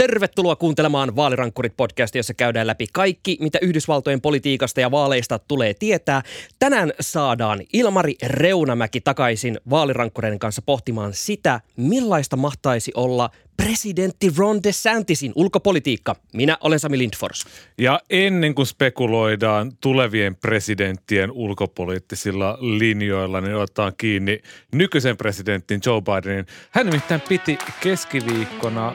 Tervetuloa kuuntelemaan Vaalirankkurit-podcastia, jossa käydään läpi kaikki, mitä Yhdysvaltojen politiikasta ja vaaleista tulee tietää. Tänään saadaan Ilmari Reunamäki takaisin vaalirankkureiden kanssa pohtimaan sitä, millaista mahtaisi olla presidentti Ron DeSantisin ulkopolitiikka. Minä olen Sami Lindfors. Ja ennen kuin spekuloidaan tulevien presidenttien ulkopoliittisilla linjoilla, niin otetaan kiinni nykyisen presidentin Joe Bidenin. Hän nimittäin piti keskiviikkona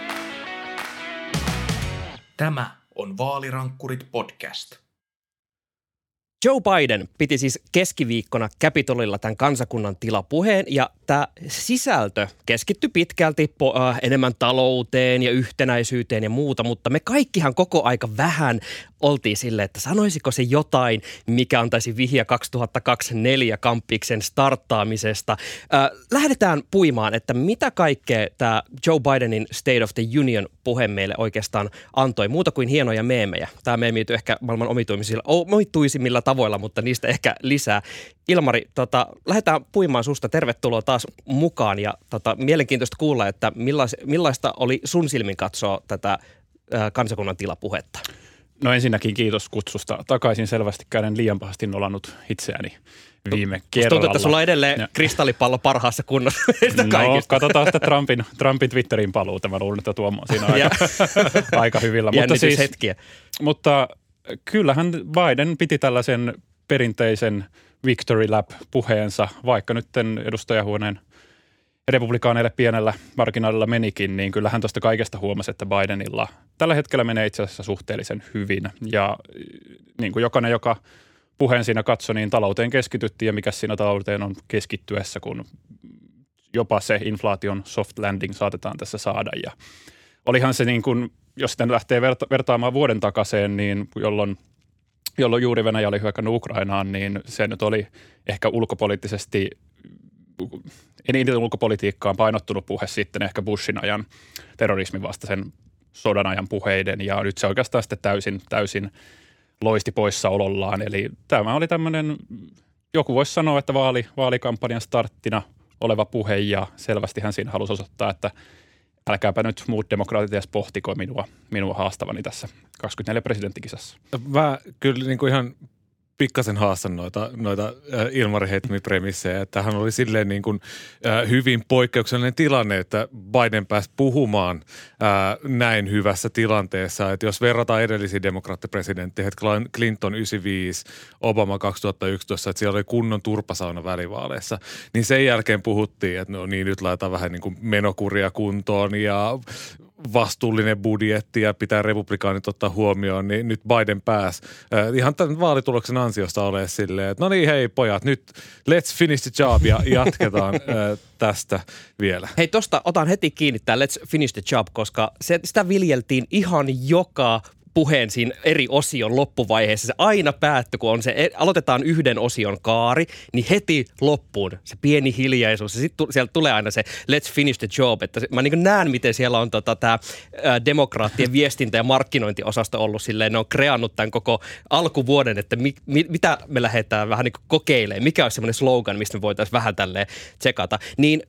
Tämä on Vaalirankkurit podcast. Joe Biden piti siis keskiviikkona Capitolilla tämän kansakunnan tilapuheen ja tämä sisältö keskittyi pitkälti po, äh, enemmän talouteen ja yhtenäisyyteen ja muuta, mutta me kaikkihan koko aika vähän oltiin sille, että sanoisiko se jotain, mikä antaisi vihja 2024 kamppiksen starttaamisesta. Äh, lähdetään puimaan, että mitä kaikkea tämä Joe Bidenin State of the Union puhe meille oikeastaan antoi, muuta kuin hienoja meemejä. Tämä meemi ehkä maailman omituisimmilla tavoilla, mutta niistä ehkä lisää. Ilmari, tota, lähdetään puimaan susta. Tervetuloa taas mukaan ja tota, mielenkiintoista kuulla, että millais, millaista oli sun silmin katsoa tätä äh, kansakunnan tilapuhetta. No ensinnäkin kiitos kutsusta. Takaisin selvästi käden liian pahasti nolannut itseäni viime kerralla. tuntuu, että sulla on edelleen Ja- kristallipallo parhaassa kunnossa No, kaikista. katsotaan sitten Trumpin, Trumpin Twitterin paluuta. Mä luulen, että Tuomo on siinä aika, aika hyvillä. Mutta, siis, Jännityshetkiä. mutta kyllähän Biden piti tällaisen perinteisen victory lap puheensa, vaikka nyt edustajahuoneen republikaaneille pienellä marginaalilla menikin, niin kyllähän tuosta kaikesta huomasi, että Bidenilla tällä hetkellä menee itse asiassa suhteellisen hyvin. Ja niin kuin jokainen, joka puheen siinä katsoi, niin talouteen keskityttiin ja mikä siinä talouteen on keskittyessä, kun jopa se inflaation soft landing saatetaan tässä saada. Ja olihan se niin kuin, jos nyt lähtee verta- vertaamaan vuoden takaisin, niin jolloin, jolloin juuri Venäjä oli hyökännyt Ukrainaan, niin se nyt oli ehkä ulkopoliittisesti eniten ulkopolitiikkaan painottunut puhe sitten ehkä Bushin ajan terrorismin vastaisen sodan ajan puheiden ja nyt se oikeastaan sitten täysin, täysin loisti poissaolollaan. Eli tämä oli tämmöinen, joku voisi sanoa, että vaali, vaalikampanjan starttina oleva puhe ja selvästi hän siinä halusi osoittaa, että älkääpä nyt muut demokraatit edes pohtiko minua, minua haastavani tässä 24 presidenttikisassa. Mä kyllä niin kuin ihan pikkasen haastan noita, noita äh, Ilmari heittämiä premissejä, että hän oli silleen niin kuin, äh, hyvin poikkeuksellinen tilanne, että Biden pääsi puhumaan äh, näin hyvässä tilanteessa, että jos verrataan edellisiin demokraattipresidentteihin, että Clinton 95, Obama 2011, että siellä oli kunnon turpasauna välivaaleissa, niin sen jälkeen puhuttiin, että no niin, nyt laitetaan vähän niin kuin menokuria kuntoon ja vastuullinen budjetti ja pitää republikaanit ottaa huomioon, niin nyt Biden pääsi äh, ihan tämän vaalituloksen ansiosta ole silleen, että no niin hei pojat, nyt let's finish the job ja jatketaan äh, tästä vielä. Hei, tosta otan heti kiinni tämä Let's Finish the Job, koska se, sitä viljeltiin ihan joka puheen siinä eri osion loppuvaiheessa. Se aina päättyi, kun on se, e, aloitetaan yhden osion kaari, niin heti loppuun se pieni hiljaisuus. Ja sitten sieltä tulee aina se let's finish the job. Että mä niin näen, miten siellä on tota, tämä demokraattien viestintä- ja markkinointiosasto ollut silleen, ne on kreannut tämän koko alkuvuoden, että mi, mi, mitä me lähdetään vähän niin kokeilemaan, mikä olisi semmoinen slogan, mistä me voitaisiin vähän tälleen tsekata. Niin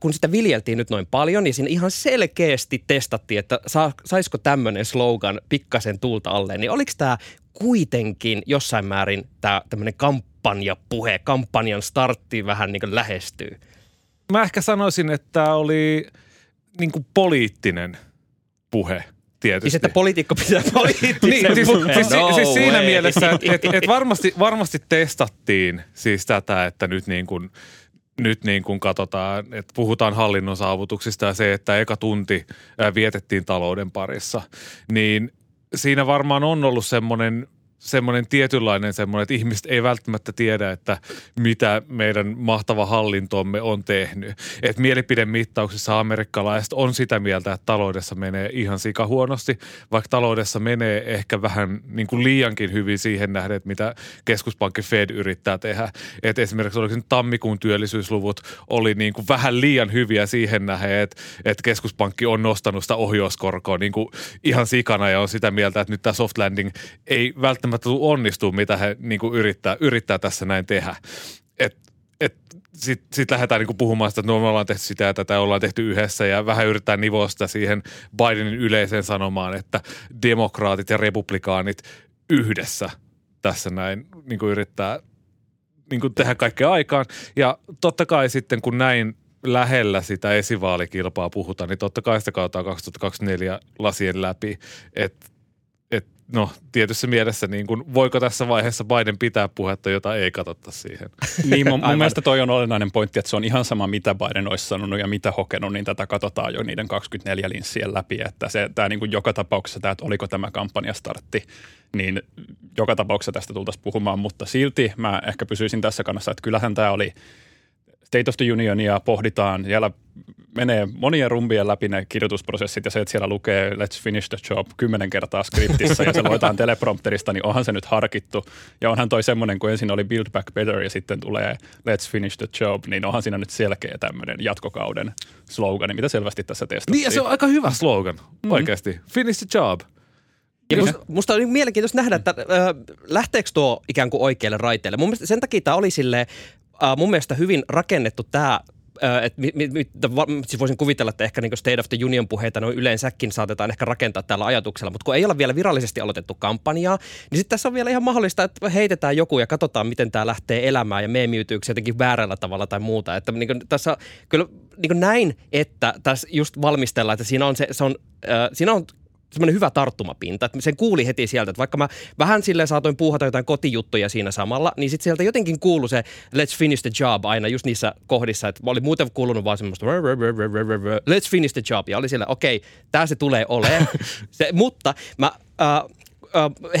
kun sitä viljeltiin nyt noin paljon, niin siinä ihan selkeästi testattiin, että saa, saisiko tämmöinen slogan pikkasen tuulta alle, niin oliko tämä kuitenkin jossain määrin tämä tämmöinen kampanjapuhe, kampanjan startti vähän niin kuin lähestyy? Mä ehkä sanoisin, että tämä oli niin kuin poliittinen puhe tietysti. Siis että poliitikko pitää poliittisen Niin, siis, puheen. siis, No siis siinä way. mielessä, että et, et varmasti, varmasti testattiin siis tätä, että nyt niin kuin, nyt niin kuin katsotaan, että puhutaan hallinnon saavutuksista ja se, että eka tunti vietettiin talouden parissa, niin siinä varmaan on ollut semmoinen semmoinen tietynlainen semmoinen, että ihmiset ei välttämättä tiedä, että mitä meidän mahtava hallintomme on tehnyt. Että mielipidemittauksissa amerikkalaiset on sitä mieltä, että taloudessa menee ihan sika huonosti, vaikka taloudessa menee ehkä vähän niin kuin liiankin hyvin siihen nähden, että mitä keskuspankki Fed yrittää tehdä. Että esimerkiksi oliko tammikuun työllisyysluvut oli niin kuin vähän liian hyviä siihen nähden, että, että keskuspankki on nostanut sitä ohjauskorkoa niin kuin ihan sikana ja on sitä mieltä, että nyt tämä soft landing ei välttämättä tule onnistua, mitä he niin kuin yrittää, yrittää tässä näin tehdä. Sitten sit lähdetään niin kuin puhumaan sitä, että no me ollaan tehty sitä ja tätä ollaan tehty yhdessä ja vähän yritetään nivoa sitä siihen Bidenin yleiseen sanomaan, että demokraatit ja republikaanit yhdessä tässä näin niin kuin yrittää niin kuin tehdä kaikkea aikaan. Ja totta kai sitten kun näin lähellä sitä esivaalikilpaa puhutaan, niin totta kai sitä kautta 2024 lasien läpi, että et, no tietyssä mielessä niin kun, voiko tässä vaiheessa Biden pitää puhetta, jota ei katsota siihen. Niin mun, mun mielestä toi on olennainen pointti, että se on ihan sama mitä Biden olisi sanonut ja mitä hokenut, niin tätä katsotaan jo niiden 24 linssien läpi, että se tämä niin kuin joka tapauksessa tämä, että oliko tämä kampanjastartti, niin joka tapauksessa tästä tultaisiin puhumaan, mutta silti mä ehkä pysyisin tässä kannassa, että kyllähän tämä oli – State of the Unionia pohditaan, siellä menee monien rumbien läpi ne kirjoitusprosessit ja se, että siellä lukee let's finish the job kymmenen kertaa skriptissä ja se luetaan teleprompterista, niin onhan se nyt harkittu. Ja onhan toi semmoinen, kun ensin oli build back better ja sitten tulee let's finish the job, niin onhan siinä nyt selkeä tämmöinen jatkokauden slogani, mitä selvästi tässä testattiin. Niin ja se on aika hyvä slogan, mm-hmm. oikeasti. Finish the job. Ja musta, musta on mielenkiintoista nähdä, että äh, lähteekö tuo ikään kuin oikealle raiteelle. Mun mielestä sen takia tämä oli sille äh, mun mielestä hyvin rakennettu tämä että mi, mi, siis voisin kuvitella, että ehkä niin State of the Union puheita noin yleensäkin saatetaan ehkä rakentaa tällä ajatuksella, mutta kun ei ole vielä virallisesti aloitettu kampanjaa, niin sitten tässä on vielä ihan mahdollista, että heitetään joku ja katsotaan, miten tämä lähtee elämään ja meemiytyykö se jotenkin väärällä tavalla tai muuta. Että niin kuin, tässä kyllä niin kuin näin, että tässä just valmistellaan, että siinä on, se, se on, äh, siinä on semmoinen hyvä tarttumapinta, että sen kuuli heti sieltä, että vaikka mä vähän silleen saatoin puuhata jotain kotijuttuja siinä samalla, niin sitten sieltä jotenkin kuului se let's finish the job aina just niissä kohdissa, että oli muuten kuulunut vaan semmoista let's finish the job, ja oli siellä, okei, okay, tämä se tulee olemaan, se, mutta mä äh,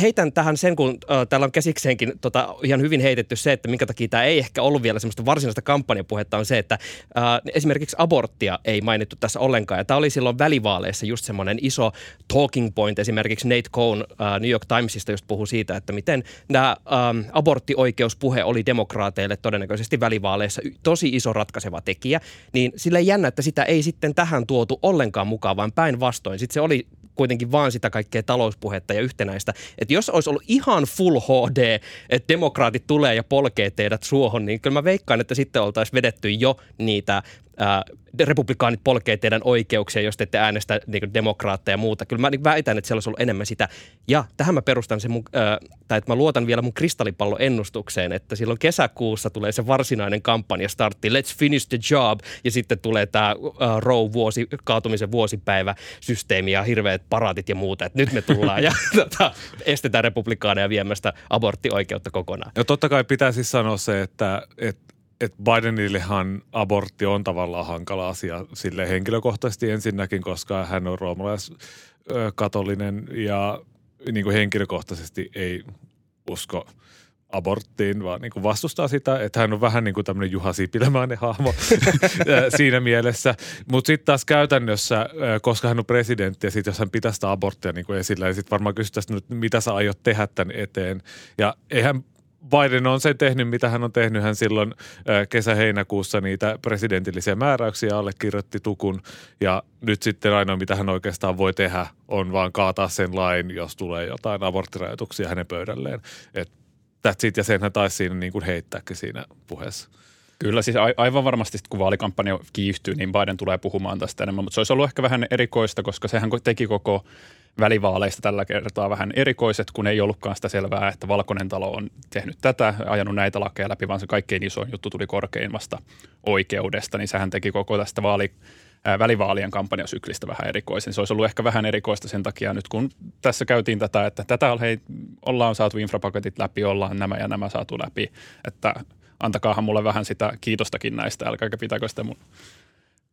heitän tähän sen, kun äh, täällä on käsikseenkin tota, ihan hyvin heitetty se, että minkä takia tämä ei ehkä ollut vielä semmoista varsinaista kampanjapuhetta, on se, että äh, esimerkiksi aborttia ei mainittu tässä ollenkaan. Ja tämä oli silloin välivaaleissa just semmoinen iso talking point. Esimerkiksi Nate Cohn äh, New York Timesista just puhui siitä, että miten tämä ähm, aborttioikeuspuhe oli demokraateille todennäköisesti välivaaleissa tosi iso ratkaiseva tekijä. Niin sille jännä, että sitä ei sitten tähän tuotu ollenkaan mukaan, vaan päinvastoin. Sitten se oli kuitenkin vaan sitä kaikkea talouspuhetta ja yhtenäistä. Että jos olisi ollut ihan full HD, että demokraatit tulee ja polkee teidät suohon, niin kyllä mä veikkaan, että sitten oltaisiin vedetty jo niitä ää, republikaanit polkee teidän oikeuksia, jos te ette äänestä niin demokraatteja ja muuta. Kyllä mä niin väitän, että siellä olisi ollut enemmän sitä. Ja tähän mä perustan sen mun, ää, tai että mä luotan vielä mun kristallipallon ennustukseen, että silloin kesäkuussa tulee se varsinainen kampanja startti, let's finish the job, ja sitten tulee tämä Roe vuosi, kaatumisen vuosipäivä systeemi ja hirveät paraatit ja muuta, että nyt me tullaan ja tota, estetään republikaaneja viemästä aborttioikeutta kokonaan. Ja totta kai pitää siis sanoa se, että, että että Bidenillehan abortti on tavallaan hankala asia sille henkilökohtaisesti ensinnäkin, koska hän on roomalaiskatolinen ja niin kuin henkilökohtaisesti ei usko aborttiin, vaan niin kuin vastustaa sitä, että hän on vähän niin kuin tämmöinen Juha Sipilämäinen hahmo siinä mielessä. Mutta sitten taas käytännössä, koska hän on presidentti ja sitten jos hän pitää sitä aborttia niin kuin esillä, niin sitten varmaan kysyttäisiin, että mitä sä aiot tehdä tämän eteen. Ja eihän Biden on sen tehnyt, mitä hän on tehnyt. Hän silloin kesä-heinäkuussa niitä presidentillisiä määräyksiä allekirjoitti tukun. Ja nyt sitten ainoa, mitä hän oikeastaan voi tehdä, on vaan kaataa sen lain, jos tulee jotain aborttirajoituksia hänen pöydälleen. Et that's it, ja sen hän taisi siinä niin kuin heittääkin siinä puheessa. Kyllä, siis aivan varmasti kun vaalikampanja kiihtyy, niin Biden tulee puhumaan tästä enemmän, mutta se olisi ollut ehkä vähän erikoista, koska sehän teki koko välivaaleista tällä kertaa vähän erikoiset, kun ei ollutkaan sitä selvää, että Valkoinen talo on tehnyt tätä, ajanut näitä lakeja läpi, vaan se kaikkein isoin juttu tuli korkeimmasta oikeudesta, niin sehän teki koko tästä vaali, välivaalien kampanjasyklistä vähän erikoisen. Se olisi ollut ehkä vähän erikoista sen takia nyt, kun tässä käytiin tätä, että tätä hei, ollaan saatu infrapaketit läpi, ollaan nämä ja nämä saatu läpi, että antakaahan mulle vähän sitä kiitostakin näistä, älkääkä pitääkö sitä mun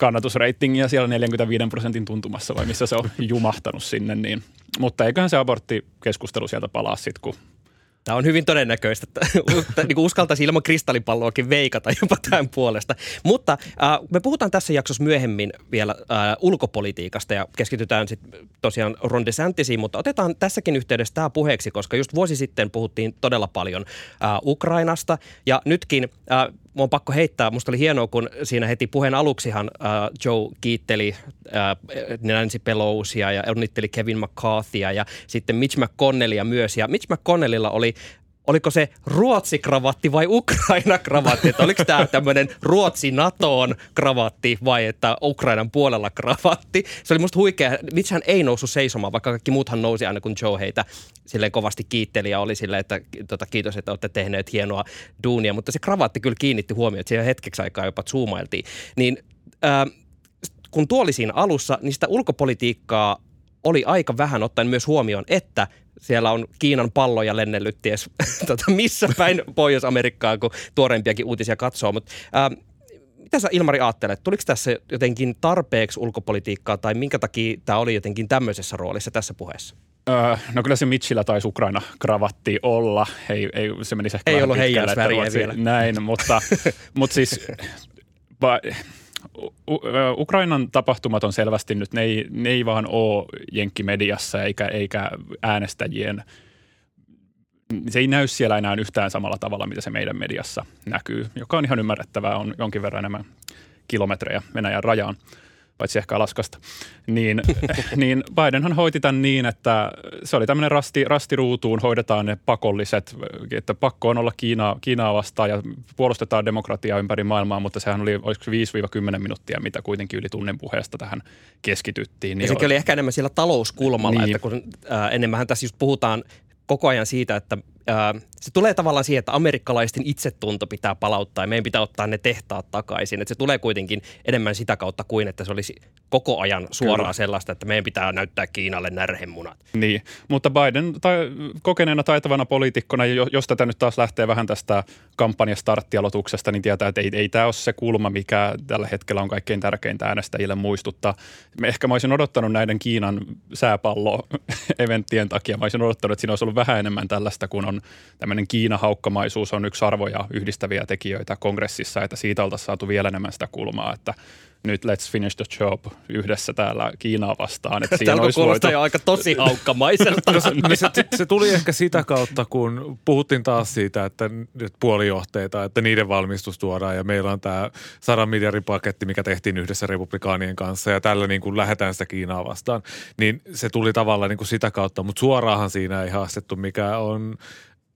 kannatusreitingiä siellä 45 prosentin tuntumassa vai missä se on jumahtanut sinne. Niin. Mutta eiköhän se aborttikeskustelu sieltä palaa sitten, kun Tämä on hyvin todennäköistä, että niin uskaltaisi ilman kristallipalloakin veikata jopa tämän puolesta. Mutta äh, me puhutaan tässä jaksossa myöhemmin vielä äh, ulkopolitiikasta ja keskitytään sitten tosiaan Ron DeSantisiin, mutta otetaan tässäkin yhteydessä tämä puheeksi, koska just vuosi sitten puhuttiin todella paljon äh, Ukrainasta ja nytkin äh, Mua on pakko heittää, musta oli hienoa, kun siinä heti puheen aluksihan äh, Joe kiitteli äh, Nancy Pelosia ja onnitteli Kevin McCarthyä ja sitten Mitch McConnellia myös. Ja Mitch McConnellilla oli oliko se Ruotsi-kravatti vai Ukraina-kravatti, että oliko tämä tämmöinen Ruotsi-NATOon kravatti vai että Ukrainan puolella kravatti. Se oli musta huikea. Mitsähän ei noussut seisomaan, vaikka kaikki muuthan nousi aina kun Joe heitä silleen kovasti kiitteli ja oli silleen, että tota, kiitos, että olette tehneet hienoa duunia, mutta se kravatti kyllä kiinnitti huomioon, että siellä hetkeksi aikaa jopa zoomailtiin. Niin äh, kun tuo oli siinä alussa, niin sitä ulkopolitiikkaa oli aika vähän ottaen myös huomioon, että siellä on Kiinan palloja lennellyt ties tota, missä päin Pohjois-Amerikkaa, kun tuoreimpiakin uutisia katsoo. Mutta mitä sä Ilmari ajattelet? Tuliko tässä jotenkin tarpeeksi ulkopolitiikkaa tai minkä takia tämä oli jotenkin tämmöisessä roolissa tässä puheessa? Öö, no kyllä se Mitchillä taisi Ukraina-kravatti olla. Ei, ei, se menisi ehkä ei ollut heijasväriä vielä. Näin, mutta, mutta siis va, Ukrainan tapahtumat on selvästi nyt, ne ei, ne ei vaan ole jenkkimediassa eikä, eikä äänestäjien se ei näy siellä enää yhtään samalla tavalla, mitä se meidän mediassa näkyy, joka on ihan ymmärrettävää, on jonkin verran enemmän kilometrejä Venäjän rajaan paitsi ehkä Alaskasta, niin, niin Bidenhan hoiti tämän niin, että se oli tämmöinen rasti, rastiruutuun, hoidetaan ne pakolliset, että pakko on olla Kiinaa, Kiinaa vastaan ja puolustetaan demokratiaa ympäri maailmaa, mutta sehän oli, olisiko 5-10 minuuttia, mitä kuitenkin yli tunnen puheesta tähän keskityttiin. Niin ja sekin oli ehkä enemmän siellä talouskulmalla, niin. että kun äh, enemmän tässä just puhutaan koko ajan siitä, että ää, se tulee tavallaan siihen, että amerikkalaisten itsetunto pitää palauttaa ja meidän pitää ottaa ne tehtaat takaisin. Että se tulee kuitenkin enemmän sitä kautta kuin, että se olisi koko ajan suoraan Kyllä. sellaista, että meidän pitää näyttää Kiinalle närhemunat. Niin, mutta Biden tai kokeneena taitavana poliitikkona, jos tätä nyt taas lähtee vähän tästä kampanjastarttialoituksesta, niin tietää, että ei, ei tämä ole se kulma, mikä tällä hetkellä on kaikkein tärkeintä äänestäjille muistuttaa. Ehkä mä olisin odottanut näiden Kiinan sääpallo-eventtien takia, mä olisin odottanut, että siinä olisi ollut vähän enemmän tällaista, kun on tämmöinen Kiina-haukkamaisuus on yksi arvoja yhdistäviä tekijöitä kongressissa, että siitä oltaisiin saatu vielä enemmän sitä kulmaa, että nyt let's finish the job yhdessä täällä Kiinaa vastaan. Että siinä olisi voitu... jo aika tosi haukkamaiselta. no, se, no se, se, tuli ehkä sitä kautta, kun puhuttiin taas siitä, että nyt puolijohteita, että niiden valmistus tuodaan ja meillä on tämä 100 miljardin paketti, mikä tehtiin yhdessä republikaanien kanssa ja tällä niin kuin lähdetään sitä Kiinaa vastaan. Niin se tuli tavallaan niin kuin sitä kautta, mutta suoraanhan siinä ei haastettu, mikä on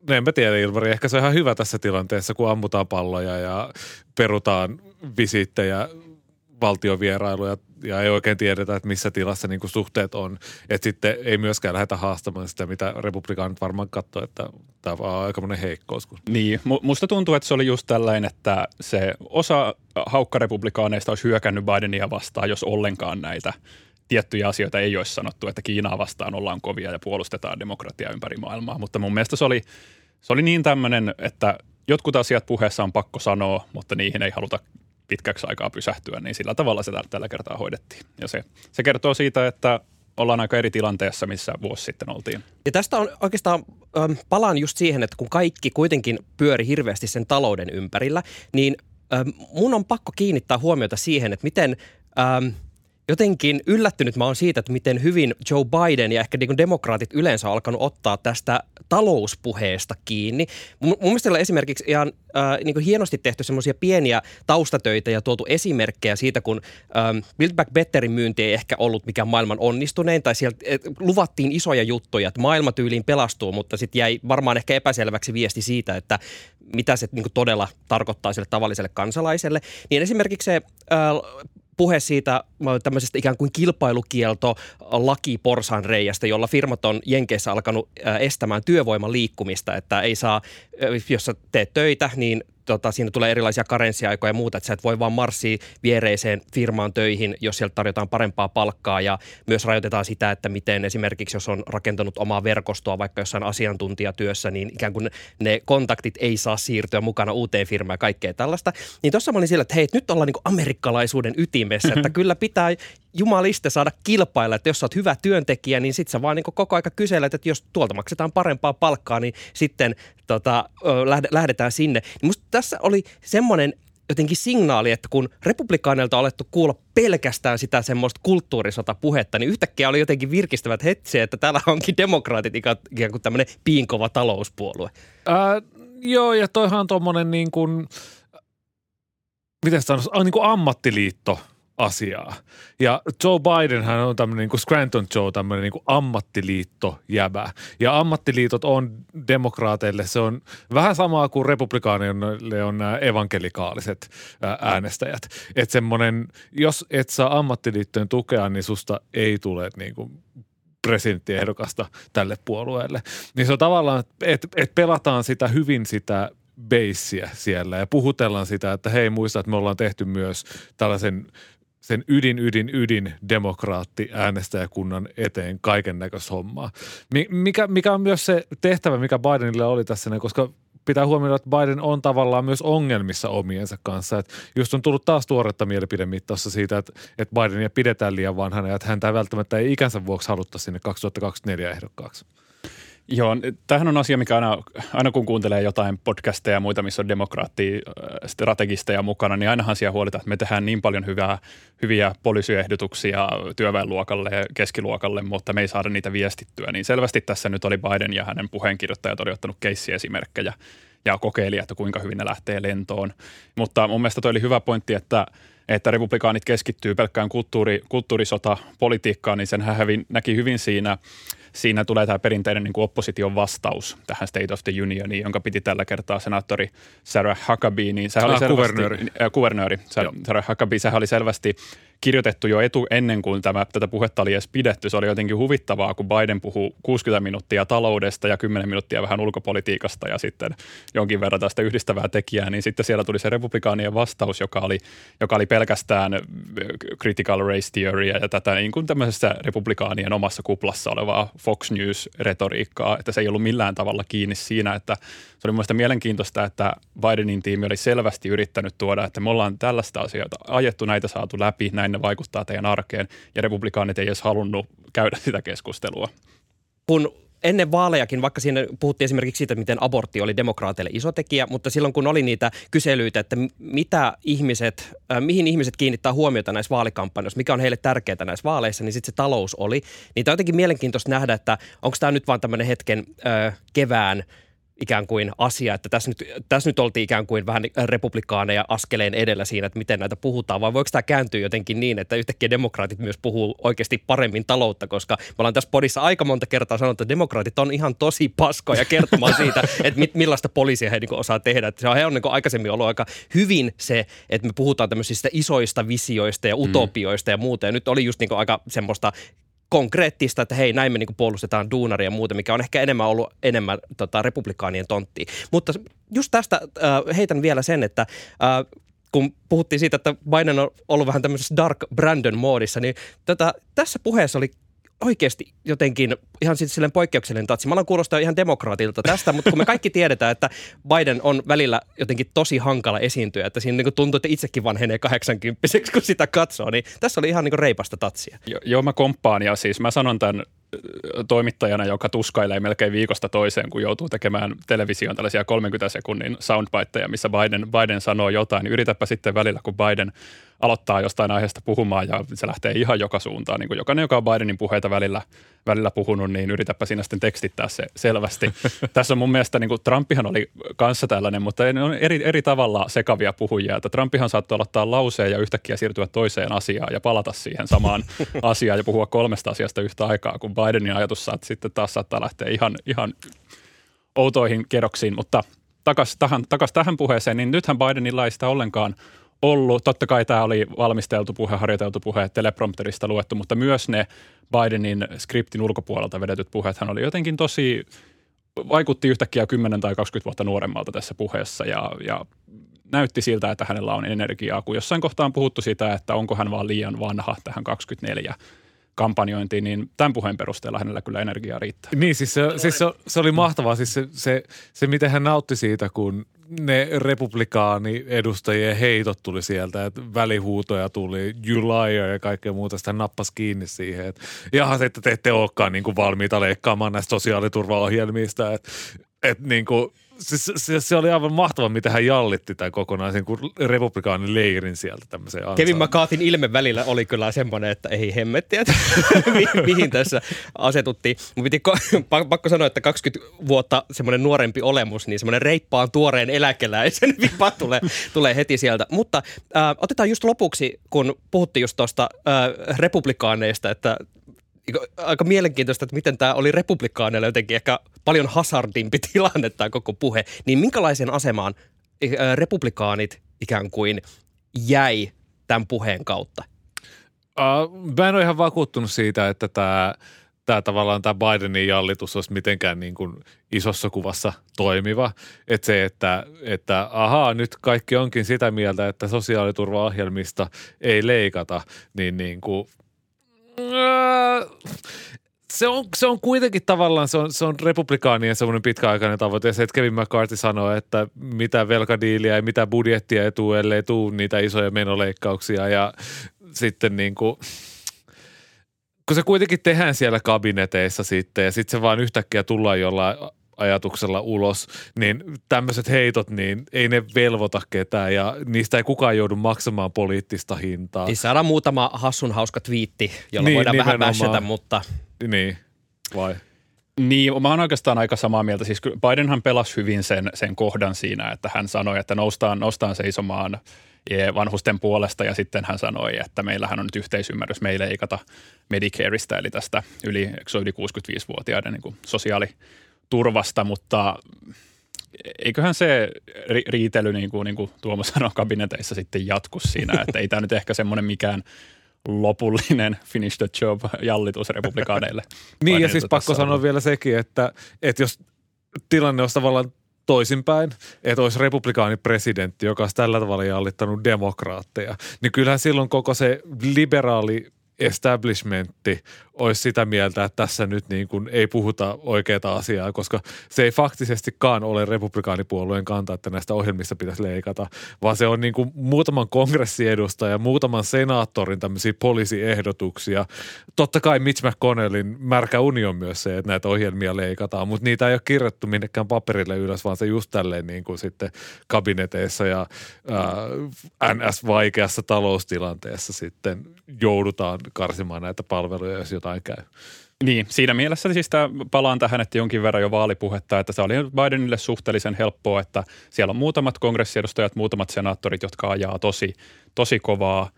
No enpä tiedä Ilmari, ehkä se on ihan hyvä tässä tilanteessa, kun ammutaan palloja ja perutaan visittejä valtiovierailuja ja ei oikein tiedetä, että missä tilassa niin suhteet on. Että sitten ei myöskään lähdetä haastamaan sitä, mitä republikaanit varmaan katsoo, että tämä on aika monen heikkous. Niin, musta tuntuu, että se oli just tällainen, että se osa haukkarepublikaaneista olisi hyökännyt Bidenia vastaan, jos ollenkaan näitä tiettyjä asioita ei olisi sanottu, että Kiinaa vastaan ollaan kovia ja puolustetaan demokratiaa ympäri maailmaa. Mutta mun mielestä se oli, se oli niin tämmöinen, että jotkut asiat puheessa on pakko sanoa, mutta niihin ei haluta pitkäksi aikaa pysähtyä, niin sillä tavalla se tällä kertaa hoidettiin. Ja se, se kertoo siitä, että ollaan aika eri tilanteessa, missä vuosi sitten oltiin. Ja tästä on oikeastaan, ähm, palaan just siihen, että kun kaikki kuitenkin pyöri hirveästi sen talouden ympärillä, niin ähm, mun on pakko kiinnittää huomiota siihen, että miten ähm, – jotenkin yllättynyt mä oon siitä, että miten hyvin Joe Biden ja ehkä niin demokraatit yleensä on alkanut ottaa tästä talouspuheesta kiinni. Mun, mun mielestä on esimerkiksi ihan äh, niin hienosti tehty semmoisia pieniä taustatöitä ja tuotu esimerkkejä siitä, kun ähm, Build Back Betterin myynti ei ehkä ollut mikään maailman onnistunein, tai sieltä et, luvattiin isoja juttuja, että maailma tyyliin pelastuu, mutta sitten jäi varmaan ehkä epäselväksi viesti siitä, että mitä se niin todella tarkoittaa sille tavalliselle kansalaiselle. Niin esimerkiksi se äh, puhe siitä tämmöisestä ikään kuin kilpailukielto laki reiästä, jolla firmat on Jenkeissä alkanut estämään työvoiman liikkumista, että ei saa, jos sä teet töitä, niin tota, siinä tulee erilaisia karenssiaikoja ja muuta, että sä et voi vaan marssia viereiseen firmaan töihin, jos sieltä tarjotaan parempaa palkkaa ja myös rajoitetaan sitä, että miten esimerkiksi jos on rakentanut omaa verkostoa vaikka jossain asiantuntijatyössä, niin ikään kuin ne kontaktit ei saa siirtyä mukana uuteen firmaan ja kaikkea tällaista. Niin tuossa mä olin sillä, että hei, nyt ollaan niin amerikkalaisuuden ytimessä, että kyllä pitää jumaliste saada kilpailla, että jos sä oot hyvä työntekijä, niin sit sä vaan niin koko aika kyselet, että jos tuolta maksetaan parempaa palkkaa, niin sitten tota, lähdetään sinne. Niin musta tässä oli semmoinen jotenkin signaali, että kun republikaaneilta on alettu kuulla pelkästään sitä semmoista kulttuurisotapuhetta, niin yhtäkkiä oli jotenkin virkistävät hetsi, että täällä onkin demokraatit ikään kuin tämmöinen piinkova talouspuolue. Ää, joo, ja toihan on tuommoinen niin kuin, miten sanoisi, niin kuin ammattiliitto – asiaa. Ja Joe Biden hän on tämmöinen niin kuin Scranton Joe, tämmöinen niin kuin ammattiliitto-jäbä. Ja ammattiliitot on demokraateille, se on vähän samaa kuin republikaanille on nämä evankelikaaliset äänestäjät. Että semmoinen, jos et saa ammattiliittojen tukea, niin susta ei tule niin kuin presidenttiehdokasta tälle puolueelle. Niin se on tavallaan, että et pelataan sitä hyvin sitä beissiä siellä ja puhutellaan sitä, että hei muista, että me ollaan tehty myös tällaisen sen ydin, ydin, ydin demokraatti äänestäjäkunnan eteen kaiken näköistä hommaa. Mikä, mikä on myös se tehtävä, mikä Bidenille oli tässä, koska pitää huomioida, että Biden on tavallaan myös ongelmissa omiensa kanssa. Että just on tullut taas tuoretta mielipidemittausta siitä, että, että Bidenia pidetään liian vanhana ja että häntä välttämättä ei ikänsä vuoksi halutta sinne 2024 ehdokkaaksi. Joo, tämähän on asia, mikä aina, aina kun kuuntelee jotain podcasteja ja muita, missä on demokraattistrategisteja mukana, niin ainahan siellä huolita, että me tehdään niin paljon hyvää, hyviä poliisiehdotuksia työväenluokalle ja keskiluokalle, mutta me ei saada niitä viestittyä. Niin selvästi tässä nyt oli Biden ja hänen puheenkirjoittajat oli ottanut keissiesimerkkejä ja kokeili, että kuinka hyvin ne lähtee lentoon. Mutta mun mielestä toi oli hyvä pointti, että että republikaanit keskittyy pelkkään kulttuuri, kulttuurisota politiikkaan, niin sen hän näki hyvin siinä siinä tulee tämä perinteinen niin kuin opposition vastaus tähän State of the Unioniin, jonka piti tällä kertaa senaattori Sarah Huckabee, niin sehän oli ah, selvästi, kuvernööri, äh, kuvernööri Sarah Huckabee, sehän oli selvästi kirjoitettu jo etu ennen kuin tämä, tätä puhetta oli edes pidetty. Se oli jotenkin huvittavaa, kun Biden puhuu 60 minuuttia taloudesta ja 10 minuuttia vähän ulkopolitiikasta ja sitten jonkin verran tästä yhdistävää tekijää, niin sitten siellä tuli se republikaanien vastaus, joka oli, joka oli pelkästään critical race theory ja tätä niin kuin tämmöisessä republikaanien omassa kuplassa olevaa Fox News-retoriikkaa, että se ei ollut millään tavalla kiinni siinä, että se oli mielestäni mielenkiintoista, että Bidenin tiimi oli selvästi yrittänyt tuoda, että me ollaan tällaista asioita ajettu, näitä saatu läpi, näin ne vaikuttaa teidän arkeen, ja republikaanit ei edes halunnut käydä sitä keskustelua. Kun ennen vaalejakin, vaikka siinä puhuttiin esimerkiksi siitä, miten abortti oli demokraateille iso tekijä, mutta silloin kun oli niitä kyselyitä, että mitä ihmiset, äh, mihin ihmiset kiinnittää huomiota näissä vaalikampanjoissa, mikä on heille tärkeää näissä vaaleissa, niin sitten se talous oli. Niin tämä on jotenkin mielenkiintoista nähdä, että onko tämä nyt vaan tämmöinen hetken äh, kevään – ikään kuin asia, että tässä nyt, tässä nyt oltiin ikään kuin vähän republikaaneja askeleen edellä siinä, että miten näitä puhutaan, vai voiko tämä kääntyä jotenkin niin, että yhtäkkiä demokraatit myös puhuu oikeasti paremmin taloutta, koska me ollaan tässä podissa aika monta kertaa sanonut, että demokraatit on ihan tosi paskoja kertomaan siitä, että mit, millaista poliisia he niin osaa tehdä. Että se on, he on niin aikaisemmin ollut aika hyvin se, että me puhutaan tämmöisistä isoista visioista ja mm. utopioista mm. ja muuta, ja nyt oli just niin aika semmoista konkreettista, että hei, näin me niin puolustetaan duunaria ja muuta, mikä on ehkä enemmän ollut enemmän tota, republikaanien tontti. Mutta just tästä äh, heitän vielä sen, että äh, kun puhuttiin siitä, että Biden on ollut vähän tämmöisessä Dark Brandon-moodissa, niin tätä, tässä puheessa oli oikeasti jotenkin ihan sitten silleen poikkeuksellinen tatsi. Mä alan kuulostaa ihan demokraatilta tästä, mutta kun me kaikki tiedetään, että Biden on välillä jotenkin tosi hankala esiintyä, että siinä niin tuntuu, että itsekin vanhenee 80 kun sitä katsoo, niin tässä oli ihan niin reipasta tatsia. Jo, joo, mä komppaan ja siis mä sanon tämän toimittajana, joka tuskailee melkein viikosta toiseen, kun joutuu tekemään televisioon tällaisia 30 sekunnin soundbiteja, missä Biden, Biden sanoo jotain, niin yritäpä sitten välillä, kun Biden aloittaa jostain aiheesta puhumaan ja se lähtee ihan joka suuntaan. Niin kuin jokainen, joka on Bidenin puheita välillä, välillä puhunut, niin yritäpä siinä sitten tekstittää se selvästi. Tässä on mun mielestä, niin kuin Trumpihan oli kanssa tällainen, mutta ne on eri, eri tavalla sekavia puhujia. Että Trumpihan saattoi aloittaa lauseen ja yhtäkkiä siirtyä toiseen asiaan ja palata siihen samaan asiaan ja puhua kolmesta asiasta yhtä aikaa, kun Bidenin ajatus saat, sitten taas saattaa lähteä ihan, ihan outoihin kerroksiin, mutta takaisin tähän, takas tähän puheeseen, niin nythän Bidenilla ei sitä ollenkaan ollut. Totta kai tämä oli valmisteltu puhe, harjoiteltu puhe, teleprompterista luettu, mutta myös ne Bidenin skriptin ulkopuolelta vedetyt puheet, hän oli jotenkin tosi, vaikutti yhtäkkiä 10 tai 20 vuotta nuoremmalta tässä puheessa ja, ja näytti siltä, että hänellä on energiaa, kun jossain kohtaa on puhuttu sitä, että onko hän vaan liian vanha tähän 24 kampanjointiin, niin tämän puheen perusteella hänellä kyllä energiaa riittää. Niin, siis se, siis se, se oli mahtavaa. Siis se, se, se, miten hän nautti siitä, kun ne republikaani edustajien heitot tuli sieltä, että välihuutoja tuli, you liar ja kaikkea muuta, sitä nappasi kiinni siihen, että jaha, että te ette olekaan niin kuin valmiita leikkaamaan näistä sosiaaliturvaohjelmista, että, että niin kuin – se, se, se, oli aivan mahtava, mitä hän jallitti tämän kokonaisen republikaanin leirin sieltä tämmöiseen ansaan. Kevin McCarthyn ilme välillä oli kyllä semmoinen, että ei hemmettiä, että mihin tässä asetuttiin. Mun piti pakko sanoa, että 20 vuotta semmoinen nuorempi olemus, niin semmoinen reippaan tuoreen eläkeläisen vipa tulee, tulee heti sieltä. Mutta äh, otetaan just lopuksi, kun puhuttiin just tuosta äh, republikaaneista, että aika mielenkiintoista, että miten tämä oli republikaaneille jotenkin ehkä paljon hazardimpi tilanne tämä koko puhe. Niin minkälaiseen asemaan eh, republikaanit ikään kuin jäi tämän puheen kautta? Uh, mä en ole ihan vakuuttunut siitä, että tämä tämä tavallaan tämä Bidenin jallitus olisi mitenkään niin kuin isossa kuvassa toimiva. Että se, että, että ahaa, nyt kaikki onkin sitä mieltä, että sosiaaliturvaohjelmista ei leikata, niin, niin kuin se on, se on kuitenkin tavallaan, se on, se on republikaanien semmoinen pitkäaikainen tavoite. Se, että Kevin McCarthy sanoo, että mitä velkadiiliä ja mitä budjettia ei tule, ellei tule niitä isoja menoleikkauksia. Ja sitten niin kuin, kun se kuitenkin tehdään siellä kabineteissa sitten ja sitten se vaan yhtäkkiä tullaan jollain ajatuksella ulos, niin tämmöiset heitot, niin ei ne velvoita ketään ja niistä ei kukaan joudu maksamaan poliittista hintaa. Niin saadaan muutama hassun hauska twiitti, jolla niin, voidaan vähän vässätä, mutta... Niin, vai? Niin, mä oon oikeastaan aika samaa mieltä. Siis Bidenhan pelasi hyvin sen, sen kohdan siinä, että hän sanoi, että noustaan, noustaan seisomaan vanhusten puolesta ja sitten hän sanoi, että meillähän on nyt yhteisymmärrys, me ei leikata Medicareista, eli tästä yli, yli 65-vuotiaiden niin sosiaali, turvasta, mutta eiköhän se ri- riitely, niin kuin, niin kuin Tuomo sanoi, kabineteissa sitten jatku siinä, että ei tämä nyt ehkä semmoinen mikään lopullinen finish the job jallitus republikaaneille. niin ja siis pakko sanoa on. vielä sekin, että, että jos tilanne olisi tavallaan toisinpäin, että olisi republikaanipresidentti, joka olisi tällä tavalla jallittanut demokraatteja, niin kyllähän silloin koko se liberaali establishmentti olisi sitä mieltä, että tässä nyt niin kuin ei puhuta oikeaa asiaa, koska se ei faktisestikaan ole republikaanipuolueen kanta, että näistä ohjelmista pitäisi leikata, vaan se on niin kuin muutaman kongressiedustajan, muutaman senaattorin tämmöisiä poliisiehdotuksia. Totta kai Mitch McConnellin märkä uni on myös se, että näitä ohjelmia leikataan, mutta niitä ei ole kirjattu minnekään paperille ylös, vaan se just tälleen niin kuin sitten kabineteissa ja ää, NS-vaikeassa taloustilanteessa sitten joudutaan karsimaan näitä palveluja, jos jotain käy. Niin, siinä mielessä siis tämä, palaan tähän, että jonkin verran jo vaalipuhetta, että se oli Bidenille suhteellisen helppoa, että siellä on muutamat kongressiedustajat, muutamat senaattorit, jotka ajaa tosi, tosi kovaa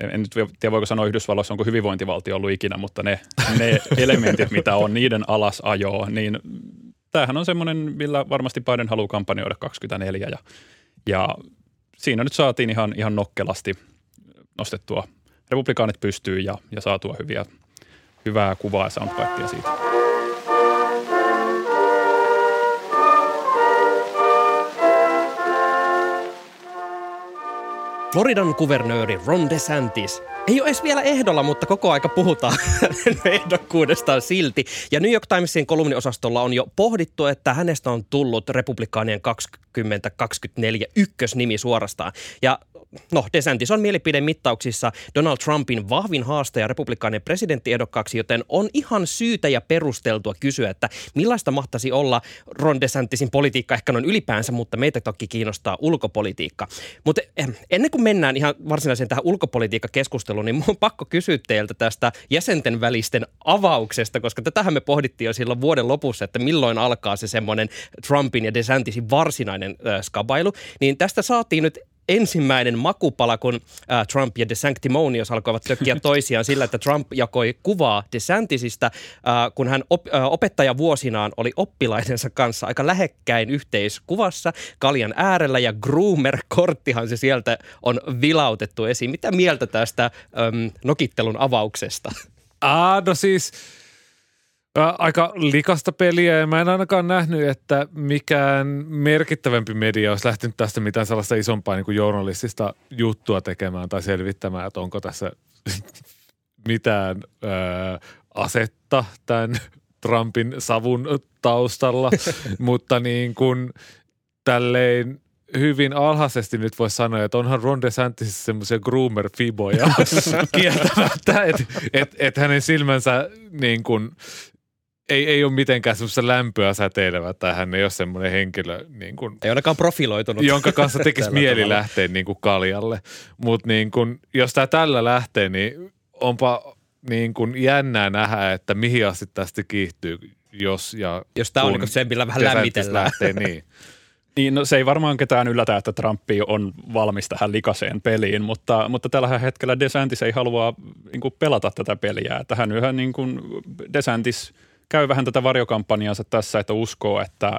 en nyt tiedä voiko sanoa Yhdysvalloissa, onko hyvinvointivaltio ollut ikinä, mutta ne, ne elementit, mitä on niiden alasajoa, niin tämähän on semmoinen, millä varmasti Biden haluaa kampanjoida 24 ja, ja siinä nyt saatiin ihan, ihan nokkelasti nostettua republikaanit pystyy ja, ja saatua hyviä, hyvää kuvaa ja soundbitea siitä. Floridan kuvernööri Ron DeSantis ei ole edes vielä ehdolla, mutta koko aika puhutaan ehdokkuudestaan silti. Ja New York Timesin kolumniosastolla on jo pohdittu, että hänestä on tullut republikaanien 2024 ykkösnimi suorastaan. Ja no DeSantis on mielipidemittauksissa Donald Trumpin vahvin haastaja republikaanien presidenttiehdokkaaksi, joten on ihan syytä ja perusteltua kysyä, että millaista mahtaisi olla Ron DeSantisin politiikka ehkä noin ylipäänsä, mutta meitä toki kiinnostaa ulkopolitiikka. Mutta eh, ennen kuin mennään ihan varsinaiseen tähän ulkopolitiikkakeskusteluun, niin on pakko kysyä teiltä tästä jäsenten välisten avauksesta, koska tätähän me pohdittiin jo silloin vuoden lopussa, että milloin alkaa se semmoinen Trumpin ja DeSantisin varsinainen skabailu. Niin tästä saatiin nyt ensimmäinen makupala, kun äh, Trump ja DeSanctimonious alkoivat tökkiä toisiaan sillä, että Trump jakoi kuvaa DeSantisista, äh, kun hän op, äh, opettajavuosinaan oli oppilaidensa kanssa aika lähekkäin yhteiskuvassa kaljan äärellä ja groomer-korttihan se sieltä on vilautettu esiin. Mitä mieltä tästä ähm, nokittelun avauksesta? Ah, no siis aika likasta peliä ja mä en ainakaan nähnyt, että mikään merkittävämpi media olisi lähtenyt tästä mitään sellaista isompaa niin kuin journalistista juttua tekemään tai selvittämään, että onko tässä mitään ää, asetta tämän Trumpin savun taustalla, mutta niin kuin tälleen hyvin alhaisesti nyt voisi sanoa, että onhan Ron DeSantis semmoisia groomer-fiboja kieltämättä, että et, et hänen silmänsä niin kuin, ei, ei ole mitenkään semmoista lämpöä säteilevä tai hän ei ole semmoinen henkilö, niin kuin, Ei ainakaan profiloitunut. jonka kanssa tekisi mieli tavalla. lähteä niin kuin kaljalle. Mutta niin kuin, jos tämä tällä lähtee, niin onpa niin kuin jännää nähdä, että mihin asti tästä kiihtyy, jos ja Jos tää on kun niinku se, millä vähän lämmitellään. Lähtee, niin. Niin, no, se ei varmaan ketään yllätä, että Trumpi on valmis tähän likaseen peliin, mutta, mutta tällä hetkellä DeSantis ei halua niin kuin pelata tätä peliä. Että hän yhä niin kuin DeSantis käy vähän tätä varjokampanjaansa tässä, että uskoo, että